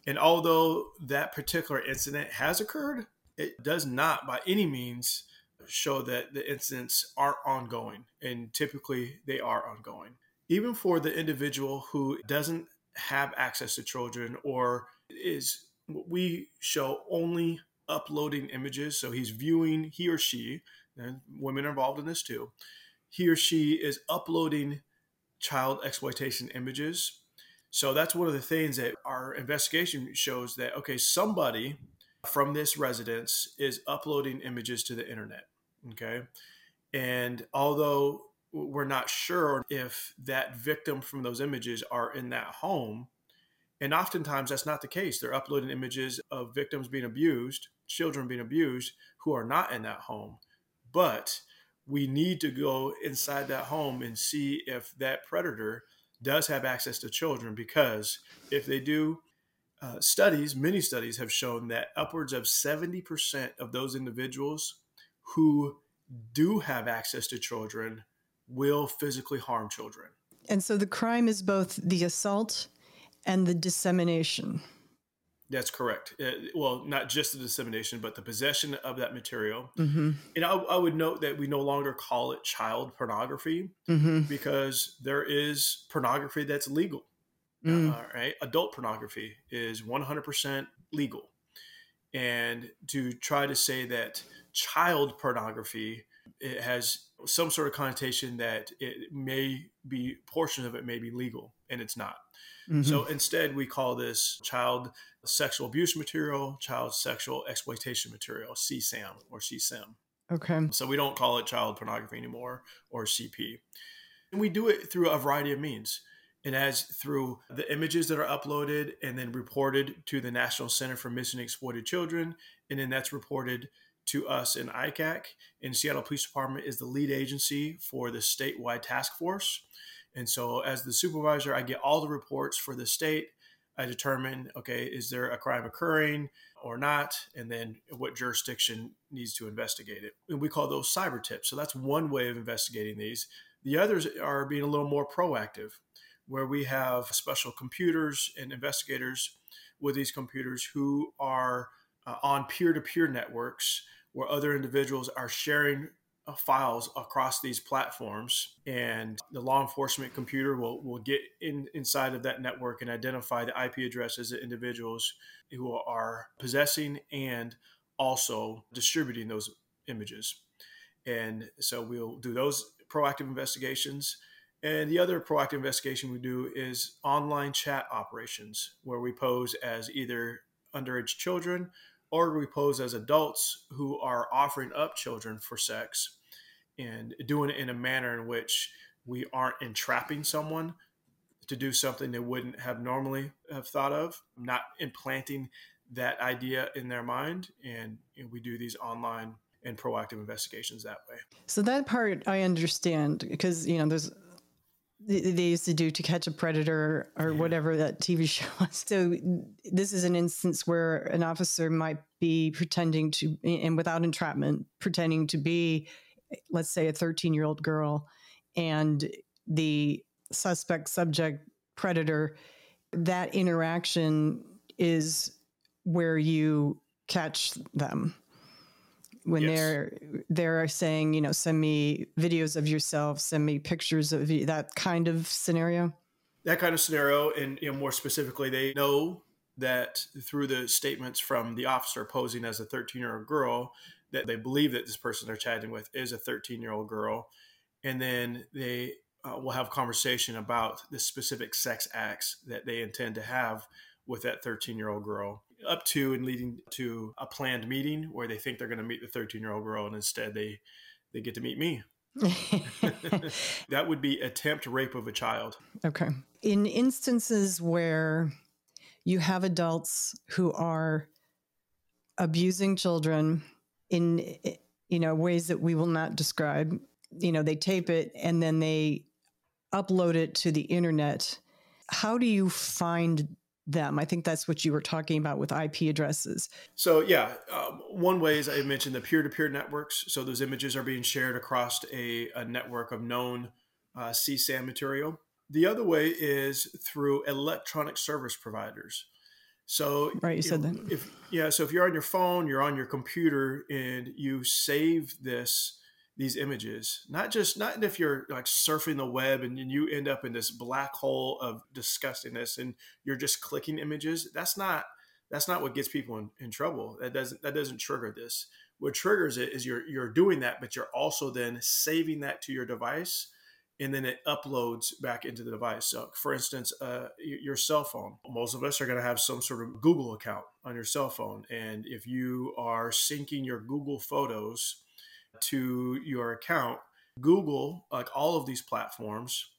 and although that particular incident has occurred it does not by any means show that the incidents are ongoing, and typically they are ongoing. Even for the individual who doesn't have access to children or is we show only uploading images, so he's viewing he or she, and women are involved in this too. He or she is uploading child exploitation images. So that's one of the things that our investigation shows that okay, somebody from this residence is uploading images to the internet. Okay. And although we're not sure if that victim from those images are in that home, and oftentimes that's not the case. They're uploading images of victims being abused, children being abused, who are not in that home. But we need to go inside that home and see if that predator does have access to children because if they do, uh, studies, many studies have shown that upwards of 70% of those individuals who do have access to children will physically harm children. And so the crime is both the assault and the dissemination. That's correct. Uh, well, not just the dissemination, but the possession of that material. Mm-hmm. And I, I, would note that we no longer call it child pornography mm-hmm. because there is pornography that's legal. Mm. Uh, right, adult pornography is 100% legal, and to try to say that child pornography it has some sort of connotation that it may be portions of it may be legal, and it's not. Mm-hmm. So instead, we call this child sexual abuse material, child sexual exploitation material, CSAM or CSEM. Okay. So we don't call it child pornography anymore or CP. And we do it through a variety of means. And as through the images that are uploaded and then reported to the National Center for Missing and Exploited Children, and then that's reported to us in ICAC. And Seattle Police Department is the lead agency for the statewide task force. And so, as the supervisor, I get all the reports for the state. I determine, okay, is there a crime occurring or not? And then what jurisdiction needs to investigate it. And we call those cyber tips. So, that's one way of investigating these. The others are being a little more proactive where we have special computers and investigators with these computers who are uh, on peer to peer networks where other individuals are sharing Uh, files across these platforms and the law enforcement computer will, will get in inside of that network and identify the ip addresses of individuals who are possessing and also distributing those images And so we'll do those proactive investigations. And the other proactive investigation we do is online chat operations, where we pose as either underage children or we pose as adults who are offering up children for sex and doing it in a manner in which we aren't entrapping someone to do something they wouldn't have normally have thought of, not implanting that idea in their mind. And you know, we do these online and proactive investigations that way. So that part I understand because you know there's they used to do to catch a predator or yeah. whatever that TV show was. So this is an instance where an officer might be pretending to and without entrapment pretending to be let's say a 13 year old girl and the suspect subject predator that interaction is where you catch them when yes. they're they're saying you know send me videos of yourself send me pictures of you that kind of scenario? That kind of scenario and you know, more specifically they know that through the statements from the officer posing as a 13 year old girl that they believe that this person they're chatting with is a 13 year old girl. And then they uh, will have conversation about the specific sex acts that they intend to have with that 13 year old girl up to and leading to a planned meeting where they think they're going to meet the 13 year old girl and instead they they get to meet me. That would be attempt rape of a child. Okay. In instances where you have adults who are abusing children in you know ways that we will not describe you know they tape it and then they upload it to the internet how do you find them. I think that's what you were talking about with IP addresses. So, yeah, um, one way is I mentioned the peer to peer networks. So, those images are being shared across a, a network of known uh, CSAM material. The other way is through electronic service providers. So, right, you, said know, that. If yeah, so if you're on your phone, you're on your computer, and you save this these images not just not if you're like surfing the web and you end up in this black hole of disgustingness and you're just clicking images that's not that's not what gets people in, in trouble. That doesn't that doesn't trigger this. What triggers it is you're you're doing that but you're also then saving that to your device and then it uploads back into the device. So for instance uh, your cell phone. Most of us are going to have some sort of google account on your cell phone and if you are syncing your google photos to your account, Google, like all of these platforms,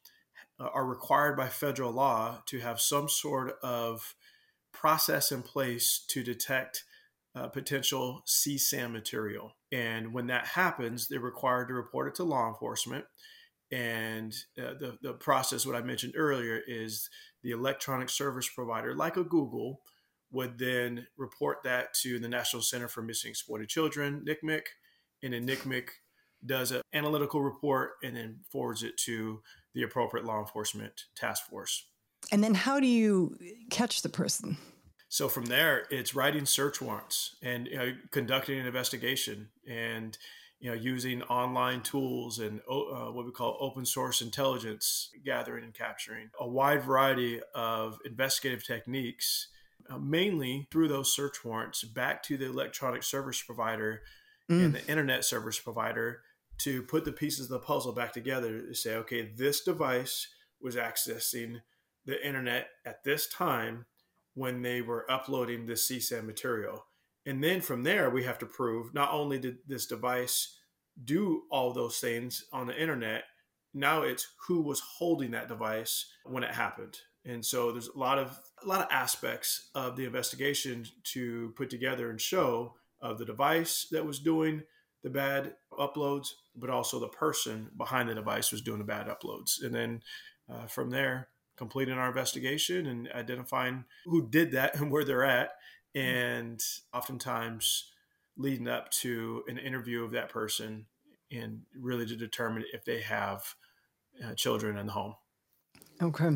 uh, are required by federal law to have some sort of process in place to detect uh, potential CSAM material. And when that happens, they're required to report it to law enforcement. And uh, the, the process, what I mentioned earlier, is the electronic service provider, like a Google, would then report that to the National Center for Missing Exploited Children, NCMEC, and then NCMEC does an analytical report and then forwards it to the appropriate law enforcement task force. And then how do you catch the person? So from there, it's writing search warrants and you know, conducting an investigation and you know using online tools and uh, what we call open source intelligence gathering and capturing a wide variety of investigative techniques uh, mainly through those search warrants back to the electronic service provider mm. and the internet service provider to put the pieces of the puzzle back together to say, okay, this device was accessing the internet at this time when they were uploading this CSAM material. And then from there, we have to prove not only did this device do all those things on the internet, now it's who was holding that device when it happened. And so there's a lot of a lot of aspects of the investigation to put together and show of the device that was doing the bad uploads, but also the person behind the device was doing the bad uploads. And then uh, from there, completing our investigation and identifying who did that and where they're at, and oftentimes leading up to an interview of that person and really to determine if they have uh, children in the home. Okay.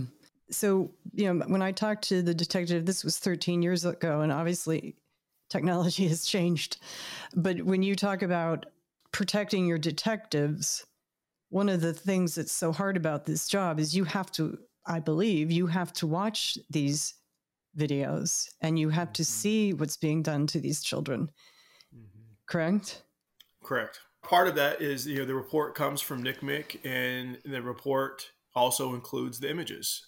So, you know, when I talked to the detective, this was 13 years ago, and obviously technology has changed. But when you talk about protecting your detectives, one of the things that's so hard about this job is you have to, I believe, you have to watch these videos and you have to mm-hmm. see what's being done to these children. Mm-hmm. Correct? Correct. Part of that is you know the report comes from NCMEC, and the report also includes the images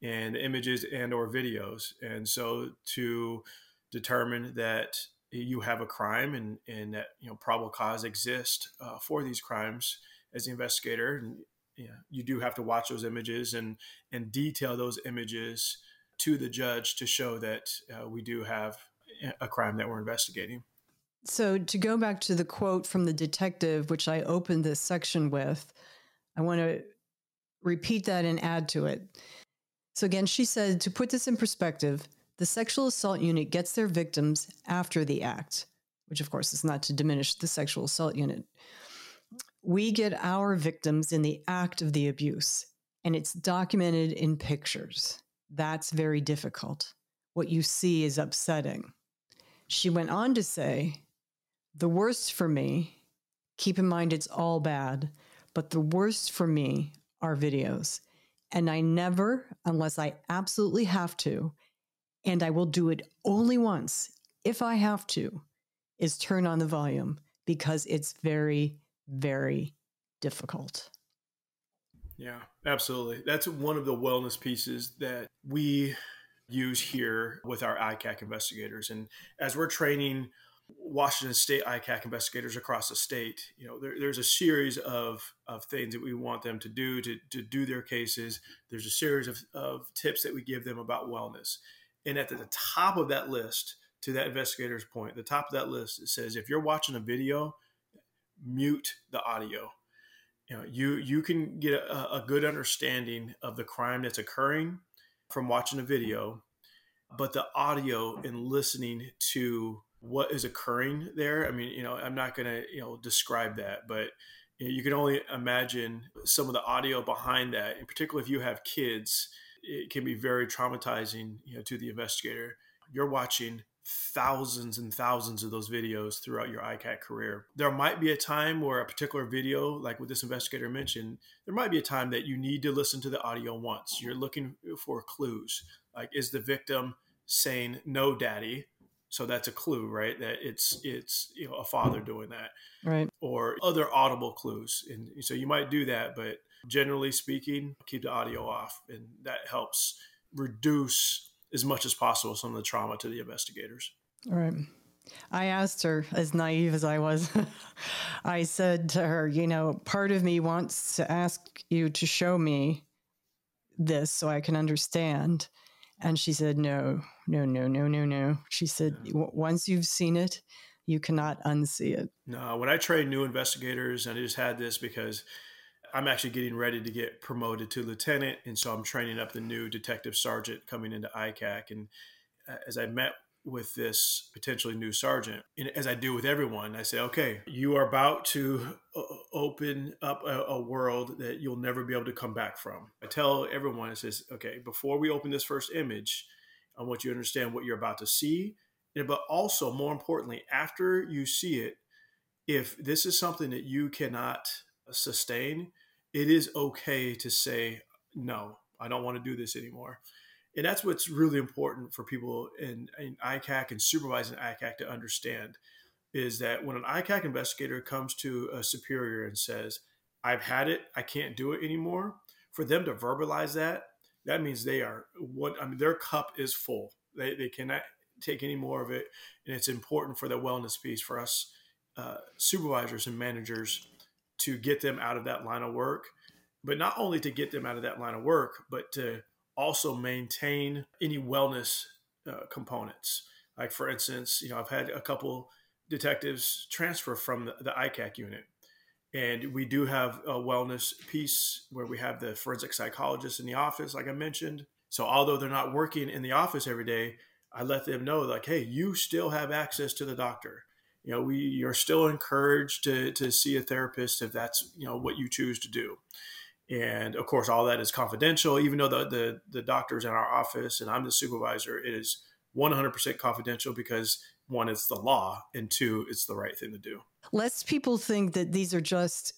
and images and or videos. And so to determine that you have a crime and, and that you know probable cause exists uh, for these crimes as the investigator and you, know, you do have to watch those images and and detail those images to the judge to show that uh, we do have a crime that we're investigating. So, to go back to the quote from the detective, which I opened this section with, I want to repeat that and add to it. So, again, she said to put this in perspective, the sexual assault unit gets their victims after the act, which, of course, is not to diminish the sexual assault unit. We get our victims in the act of the abuse, and it's documented in pictures. That's very difficult. What you see is upsetting. She went on to say, The worst for me, keep in mind it's all bad, but the worst for me are videos. And I never, unless I absolutely have to, and I will do it only once if I have to, is turn on the volume because it's very, very difficult. Yeah, absolutely. That's one of the wellness pieces that we use here with our ICAC investigators. And as we're training Washington State ICAC investigators across the state, you know, there, there's a series of, of things that we want them to do to, to do their cases. There's a series of, of tips that we give them about wellness. And at the top of that list, to that investigator's point, the top of that list, it says if you're watching a video, mute the audio. You know, you you can get a, a good understanding of the crime that's occurring from watching a video, but the audio and listening to what is occurring there. I mean, you know, I'm not going to, you know, describe that, but you can only imagine some of the audio behind that. In particular, if you have kids, it can be very traumatizing, you know, to the investigator. You're watching thousands and thousands of those videos throughout your ICAC career. There might be a time where a particular video, like what this investigator mentioned, there might be a time that you need to listen to the audio once. You're looking for clues. Like, is the victim saying, no, daddy? So that's a clue, right? That it's it's you know a father doing that, right? Or other audible clues, and so you might do that, but generally speaking, keep the audio off, and that helps reduce as much as possible some of the trauma to the investigators. All right. I asked her, as naive as I was, I said to her, you know, part of me wants to ask you to show me this so I can understand. And she said, no, no, no, no, no, no. She said, once you've seen it, you cannot unsee it. No, when I train new investigators, and I just had this because I'm actually getting ready to get promoted to lieutenant, and so I'm training up the new detective sergeant coming into ICAC. And uh, as I met with this potentially new sergeant, and as I do with everyone, I say, "Okay, you are about to uh, open up a, a world that you'll never be able to come back from." I tell everyone, "I says, okay, before we open this first image, I want you to understand what you're about to see, but also more importantly, after you see it, if this is something that you cannot." sustain, it is okay to say, no, I don't want to do this anymore. And that's what's really important for people in, in ICAC and supervising ICAC to understand is that when an ICAC investigator comes to a superior and says, I've had it, I can't do it anymore, for them to verbalize that, that means they are what I mean, their cup is full. They, they cannot take any more of it. And it's important for the wellness piece for us uh, supervisors and managers to get them out of that line of work, but not only to get them out of that line of work, but to also maintain any wellness uh, components. Like for instance, you know, I've had a couple detectives transfer from the, the ICAC unit. And we do have a wellness piece where we have the forensic psychologist in the office, like I mentioned. So although they're not working in the office every day, I let them know like, hey, you still have access to the doctor you know, we you're still encouraged to, to see a therapist if that's, you know, what you choose to do. And of course, all that is confidential, even though the, the, the doctor's in our office and I'm the supervisor, it is 100% confidential because one, it's the law, and two, it's the right thing to do. Lest people think that these are just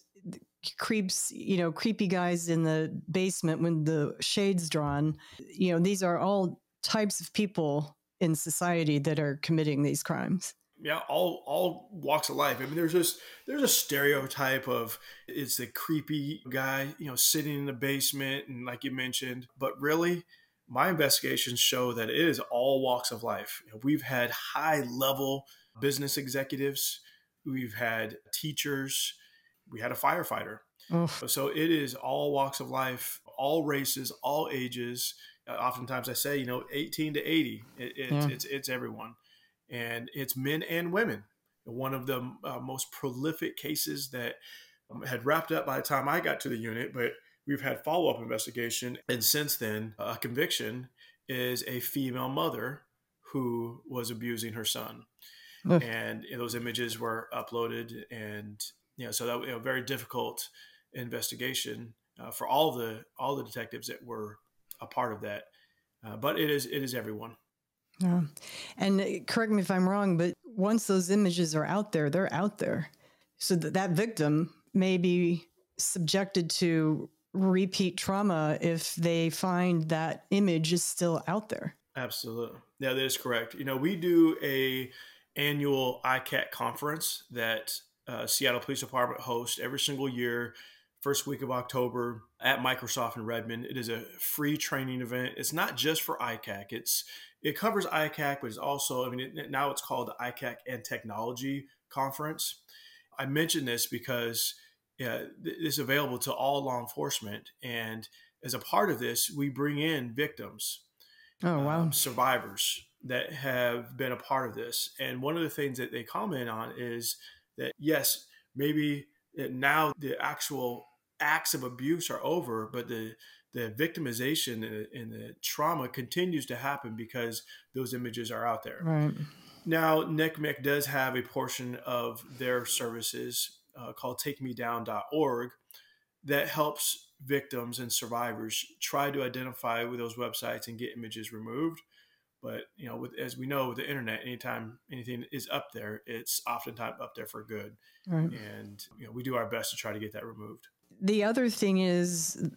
creeps, you know, creepy guys in the basement when the shade's drawn. You know, these are all types of people in society that are committing these crimes yeah, all all walks of life. I mean, there's just there's a stereotype of it's the creepy guy, you know, sitting in the basement and like you mentioned, but really my investigations show that it is all walks of life. We've had high level business executives, we've had teachers, we had a firefighter. Oof. So it is all walks of life, all races, all ages. Uh, oftentimes I say, you know, 18 to 80, it, it, yeah. it's, it's everyone. And it's men and women. One of the uh, most prolific cases that um, had wrapped up by the time I got to the unit, but We've had follow up investigation, and since then, a conviction is a female mother who was abusing her son. And those images were uploaded, and you know, so that you know, very difficult investigation uh, for all the all the detectives that were a part of that. Uh, but it is it is everyone. Yeah. And uh, correct me if I'm wrong, but once those images are out there, they're out there. So that that victim may be subjected to repeat trauma if they find that image is still out there. Absolutely. Yeah, that is correct. You know, we do a annual ICAC conference that uh, Seattle Police Department hosts every single year, first week of October at Microsoft in Redmond. It is a free training event. It's not just for ICAC. It's it covers ICAC, but it's also I mean it, now it's called the ICAC and Technology Conference. I mention this because yeah, is available to all law enforcement. And as a part of this, we bring in victims, oh wow, um, survivors that have been a part of this. And one of the things that they comment on is that yes, maybe now the actual acts of abuse are over, but the the victimization and the trauma continues to happen because those images are out there. Right. Now, NCMEC does have a portion of their services uh, called takemedown.org that helps victims and survivors try to identify with those websites and get images removed. But you know, with, as we know, with the internet, anytime anything is up there, it's oftentimes up there for good. Right. And you know, we do our best to try to get that removed. The other thing is,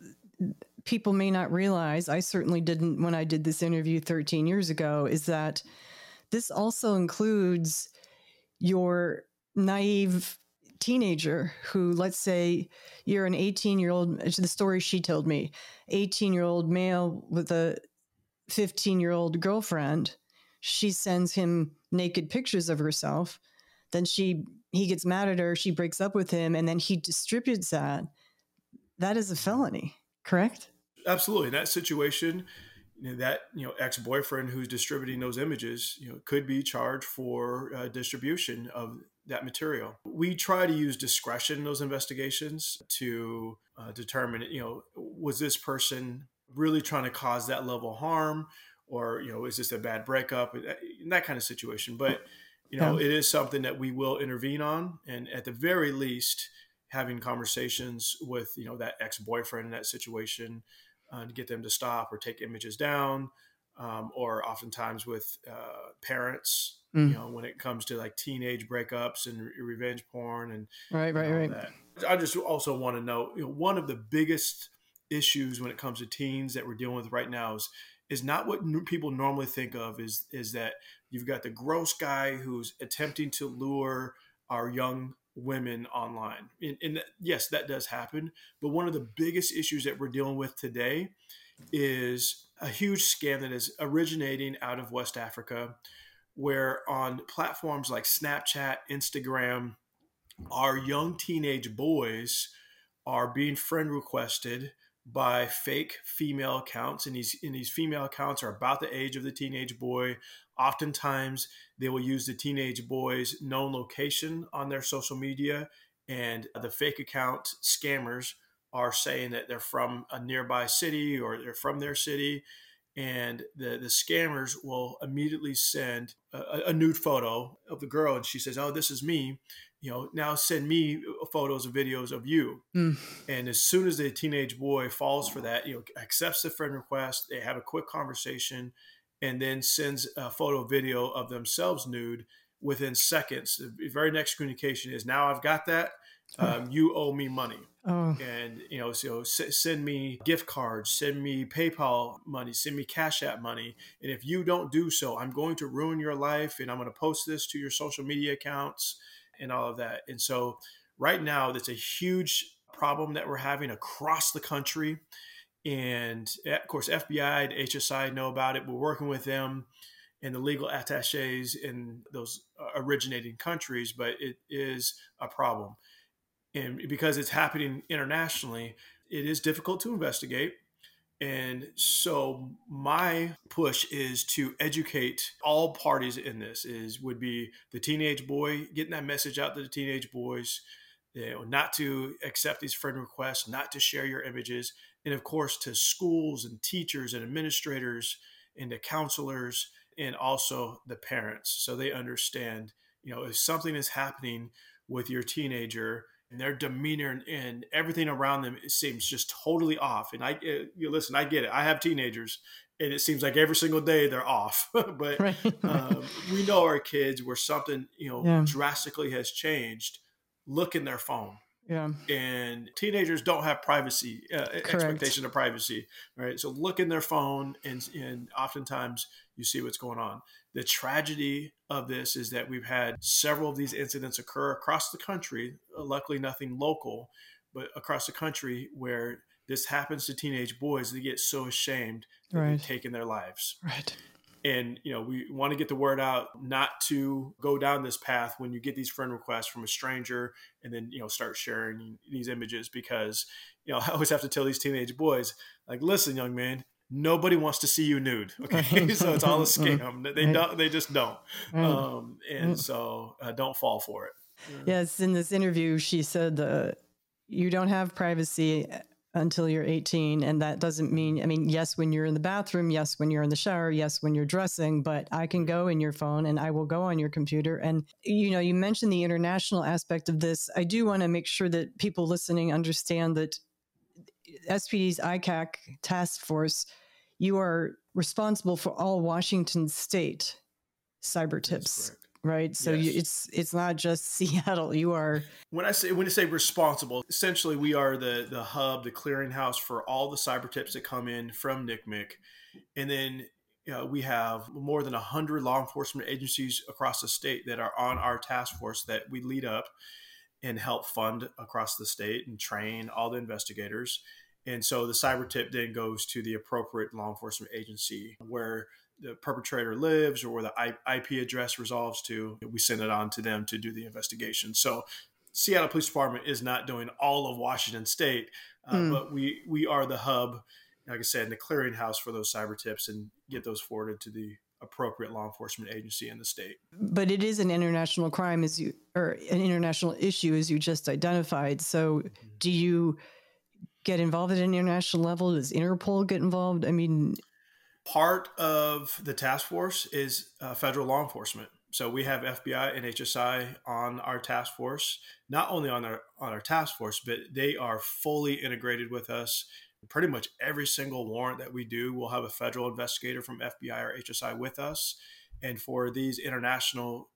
people may not realize. I certainly didn't when I did this interview 13 years ago. Is that this also includes your naive teenager who, let's say, you're an 18 year old, the story she told me, 18 year old male with a 15 year old girlfriend. She sends him naked pictures of herself. Then she he gets mad at her. She breaks up with him, and then he distributes that. That is a felony, correct? Absolutely. In that situation, you know, that you know ex boyfriend who's distributing those images, you know, could be charged for uh, distribution of that material. We try to use discretion in those investigations to uh, determine, you know, was this person really trying to cause that level of harm, or you know, is this a bad breakup, in that kind of situation. But you know, yeah. it is something that we will intervene on, and at the very least, having conversations with you know that ex boyfriend in that situation uh, to get them to stop or take images down, um, or oftentimes with uh, parents mm. you know, when it comes to like teenage breakups and re- revenge porn and right, right, right. That. I just also want to know, you know, one of the biggest issues when it comes to teens that we're dealing with right now is is not what people normally think of is is that you've got the gross guy who's attempting to lure our young women online. And, and yes that does happen. But one of the biggest issues that we're dealing with today is a huge scam that is originating out of west africa where on platforms like Snapchat, Instagram, our young teenage boys are being friend requested by fake female accounts and these and these female accounts are about the age of the teenage boy. Oftentimes they will use the teenage boy's known location on their social media and the fake account scammers are saying that they're from a nearby city or they're from their city and the the scammers will immediately send a, a, nude photo of the girl and she says oh this is me you know now send me photos and videos of you. Mm. and as soon as the teenage boy falls for that you know accepts the friend request they have a quick conversation and then sends a photo video of themselves nude within seconds. The very next communication is now i've got that um, you owe me money. Oh. And you know, so s- send me gift cards, send me PayPal money, send me Cash App money, and if you don't do so, I'm going to ruin your life, and I'm going to post this to your social media accounts and all of that. And so, right now, that's a huge problem that we're having across the country. And eh, of course, FBI and HSI know about it. We're working with them and the legal attaches in those uh, originating countries, but it is a problem. And because it's happening internationally, it is difficult to investigate. And so my push is to educate all parties in this is would be the teenage boy getting that message out to the teenage boys, you know, not to accept these friend requests, not to share your images, and of course to schools and teachers and administrators and to counselors and also the parents so they understand, you know, if something is happening with your teenager and their demeanor and, everything around them it seems just totally off. And I, eh, you listen, I get it. I have teenagers, and it seems like every single day they're off. but right. um, we know our kids where something you know yeah. drastically has changed. Look in their phone. Yeah. And teenagers don't have privacy uh, expectation of privacy, right? So look in their phone, and and oftentimes you see what's going on. The tragedy of this is that we've had several of these incidents occur across the country. Uh, luckily, nothing local, but across the country where this happens to teenage boys, they get so ashamed that right. they've taken their lives. Right. And you know, we want to get the word out not to go down this path when you get these friend requests from a stranger and then, you know, start sharing these images because, you know, I always have to tell these teenage boys, like, listen, young man, nobody wants to see you nude. Okay, so it's all a scam. They don't. They just don't. Um, and so uh, don't fall for it. Yes, in this interview, she said uh, you don't have privacy until you're 18 and that doesn't mean i mean yes when you're in the bathroom yes when you're in the shower yes when you're dressing but i can go in your phone and i will go on your computer and you know you mentioned the international aspect of this i do want to make sure that people listening understand that spd's icac task force you are responsible for all Washington State cyber tips right? So yes. you, it's it's not just seattle you are when i say when i say responsible essentially we are the the hub the clearinghouse for all the cyber tips that come in from NCMEC and then uh, we have more than 100 law enforcement agencies across the state that are on our task force that we lead up and help fund across the state and train all the investigators and so the cyber tip then goes to the appropriate law enforcement agency where the perpetrator lives or where the IP address resolves to. We send it on to them to do the investigation. So Seattle Police Department is not doing all of Washington State, uh, mm. but we we are the hub, like I said, in the clearinghouse for those cyber tips and get those forwarded to the appropriate law enforcement agency in the state. But it is an international crime, as you or an international issue, as you just identified. So, mm-hmm. do you? Get involved at an international level? Does Interpol get involved? I mean, part of the task force is uh, federal law enforcement. So we have FBI and HSI on our task force, not only on our on our task force, but they are fully integrated with us. Pretty much every single warrant that we do, we'll have a federal investigator from FBI or HSI with us. And for these international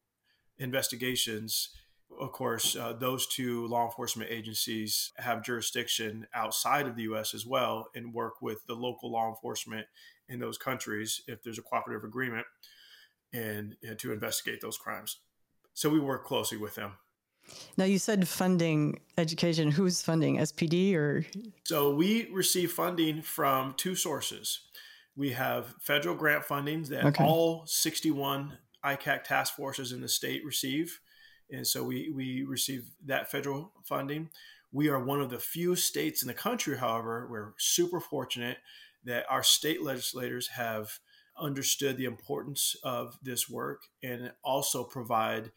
investigations, of course, uh, those two law enforcement agencies have jurisdiction outside of the U.S. as well and work with the local law enforcement in those countries if there's a cooperative agreement and, and to investigate those crimes. So we work closely with them. Now you said funding education. Who's funding SPD or? So we receive funding from two sources. We have federal grant funding that okay. all 61 ICAC task forces in the state receive and so we we receive that federal funding. We are one of the few states in the country, however, we're super fortunate that our state legislators have understood the importance of this work and also provide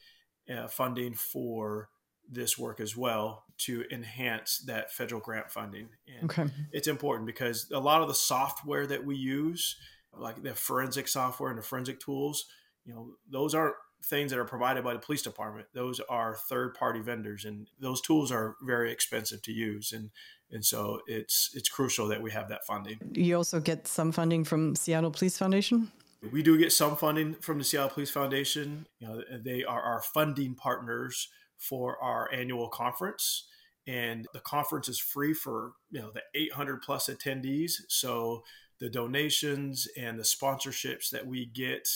uh, funding for this work as well to enhance that federal grant funding. And okay. it's important because a lot of the software that we use, like the forensic software and the forensic tools, you know, those aren't things that are provided by the police department. Those are third party vendors, and those tools are very expensive to use. And and so it's it's crucial that we have that funding. You also get some funding from Seattle Police Foundation. We do get some funding from the Seattle Police Foundation. You know, they are our funding partners for our annual conference. and the conference is free for you know the 800 plus attendees so the donations and the sponsorships that we get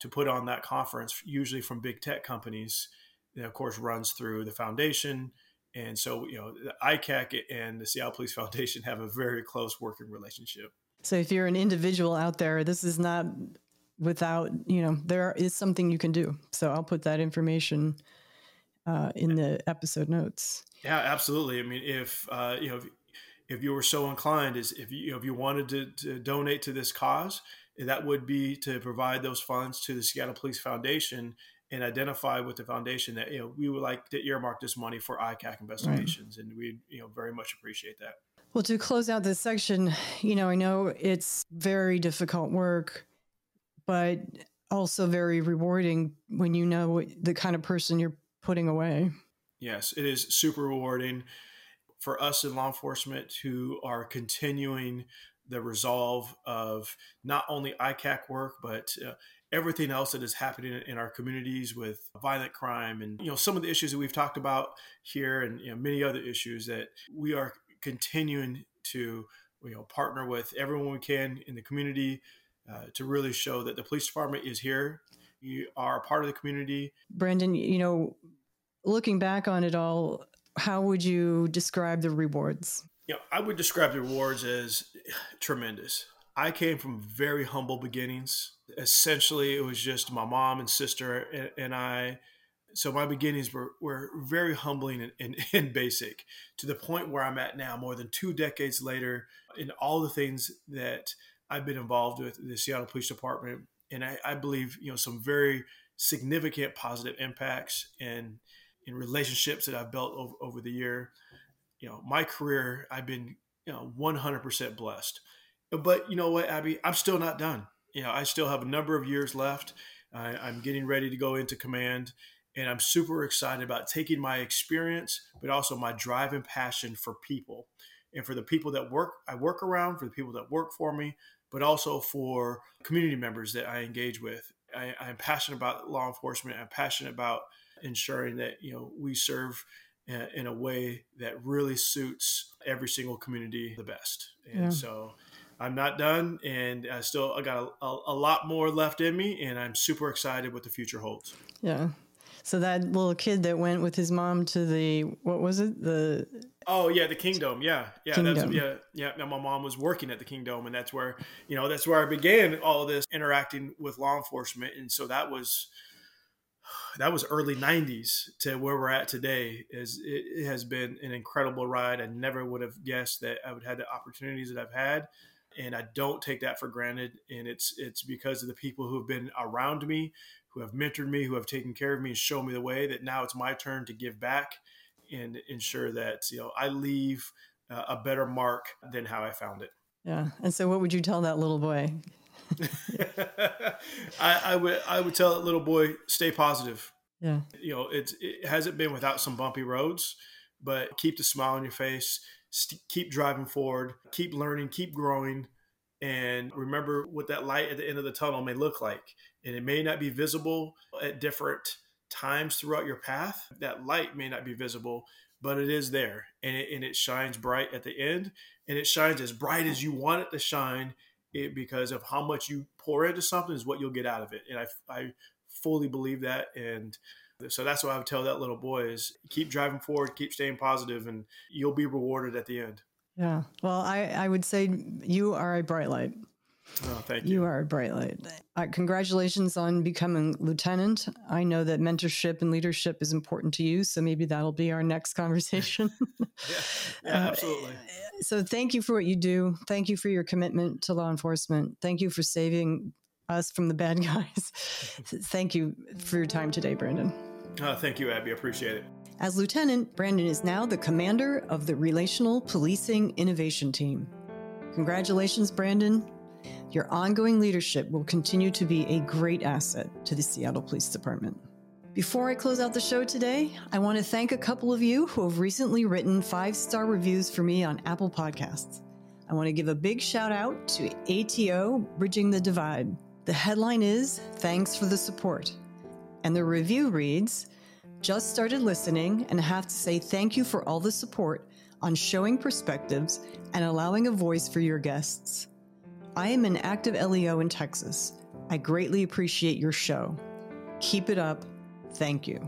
to put on that conference usually from big tech companies That of course runs through the foundation and so you know the icac and the seattle police foundation have a very close working relationship so if you're an individual out there this is not without you know there is something you can do so i'll put that information uh, in the episode notes. Yeah, absolutely. I mean, if uh, you know, if, if, you were so inclined, is if you, you know, if you wanted to, to, donate to this cause, that would be to provide those funds to the Seattle Police Foundation and identify with the foundation that you know we would like to earmark this money for ICAC investigations, and we you know very much appreciate that. Well, to close out this section, you know, I know it's very difficult work, but also very rewarding when you know the kind of person you're putting away. Yes, it is super rewarding for us in law enforcement who are continuing the resolve of not only ICAC work, but uh, everything else that is happening in our communities with violent crime and you know some of the issues that we've talked about here and you know, many other issues that we are continuing to you know partner with everyone we can in the community uh, to really show that the police department is here you are a part of the community brandon you know looking back on it all, how would you describe the rewards? Yeah, I would describe the rewards as tremendous. I came from very humble beginnings. Essentially, it was just my mom and sister and, and I. So my beginnings were, were very humbling and, and, and, basic to the point where I'm at now, more than two decades later, in all the things that I've been involved with the Seattle Police Department. And I, I believe, you know, some very significant positive impacts and in relationships that I've built over, over the year. You know, my career, I've been, you know, 100% blessed. But you know what, Abby, I'm still not done. You know, I still have a number of years left. I, I'm getting ready to go into command, and I'm super excited about taking my experience, but also my drive and passion for people, and for the people that work I work around, for the people that work for me, but also for community members that I engage with. I, I'm passionate about law enforcement. I'm passionate about ensuring that you know we serve in a way that really suits every single community the best. And yeah. so I'm not done, and I still I got a, a, a, lot more left in me, and I'm super excited what the future holds. Yeah. So that little kid that went with his mom to the what was it the Oh yeah, the Kingdome. Yeah, yeah, Kingdome. that's yeah, yeah. Now my mom was working at the Kingdome, and that's where you know that's where I began all of this interacting with law enforcement, and so that was that was early 90s to where we're at today is it, it, has been an incredible ride. I never would have guessed that i would have had the opportunities that i've had and i don't take that for granted. And it's it's because of the people who have been around me who have mentored me who have taken care of me and shown me the way that now it's my turn to give back and ensure that you know i leave uh, a better mark than how i found it. Yeah. And so what would you tell that little boy I, I, would I would tell that little boy stay positive. Yeah, you know it's it hasn't been without some bumpy roads, but keep the smile on your face. St- keep driving forward. Keep learning. Keep growing. And remember what that light at the end of the tunnel may look like. And it may not be visible at different times throughout your path. That light may not be visible, but it is there and it, and it shines bright at the end and it shines as bright as you want it to shine it because of how much you pour into something is what you'll get out of it. And I, I fully believe that. And so that's what I would tell that little boy is keep driving forward, keep staying positive, and you'll be rewarded at the end. Yeah. Well, I, I would say you are a bright light. Oh, thank you. You are a bright light. Uh, congratulations on becoming lieutenant. I know that mentorship and leadership is important to you, so maybe that'll be our next conversation. yeah, yeah uh, absolutely. So, thank you for what you do. Thank you for your commitment to law enforcement. Thank you for saving us from the bad guys. thank you for your time today, Brandon. Uh, thank you, Abby. I appreciate it. As lieutenant, Brandon is now the commander of the Relational Policing Innovation Team. Congratulations, Brandon. Your ongoing leadership will continue to be a great asset to the Seattle Police Department. Before I close out the show today, I want to thank a couple of you who have recently written five star reviews for me on Apple Podcasts. I want to give a big shout out to ATO Bridging the Divide. The headline is Thanks for the Support. And the review reads Just started listening and have to say thank you for all the support on showing perspectives and allowing a voice for your guests. I am an active LEO in Texas. I greatly appreciate your show. Keep it up. Thank you.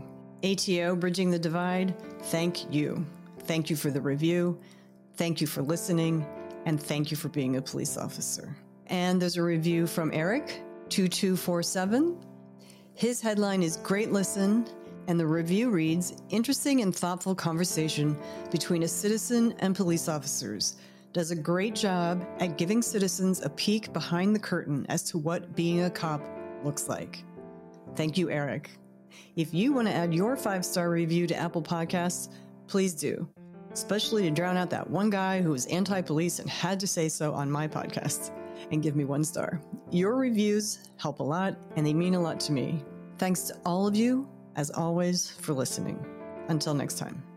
ATO Bridging the Divide, thank you. Thank you for the review. Thank you for listening. And thank you for being a police officer. And there's a review from Eric, 2247. His headline is Great Listen, and the review reads Interesting and thoughtful conversation between a citizen and police officers. Does a great job at giving citizens a peek behind the curtain as to what being a cop looks like. Thank you, Eric. If you want to add your five star review to Apple Podcasts, please do, especially to drown out that one guy who was anti police and had to say so on my podcast and give me one star. Your reviews help a lot and they mean a lot to me. Thanks to all of you, as always, for listening. Until next time.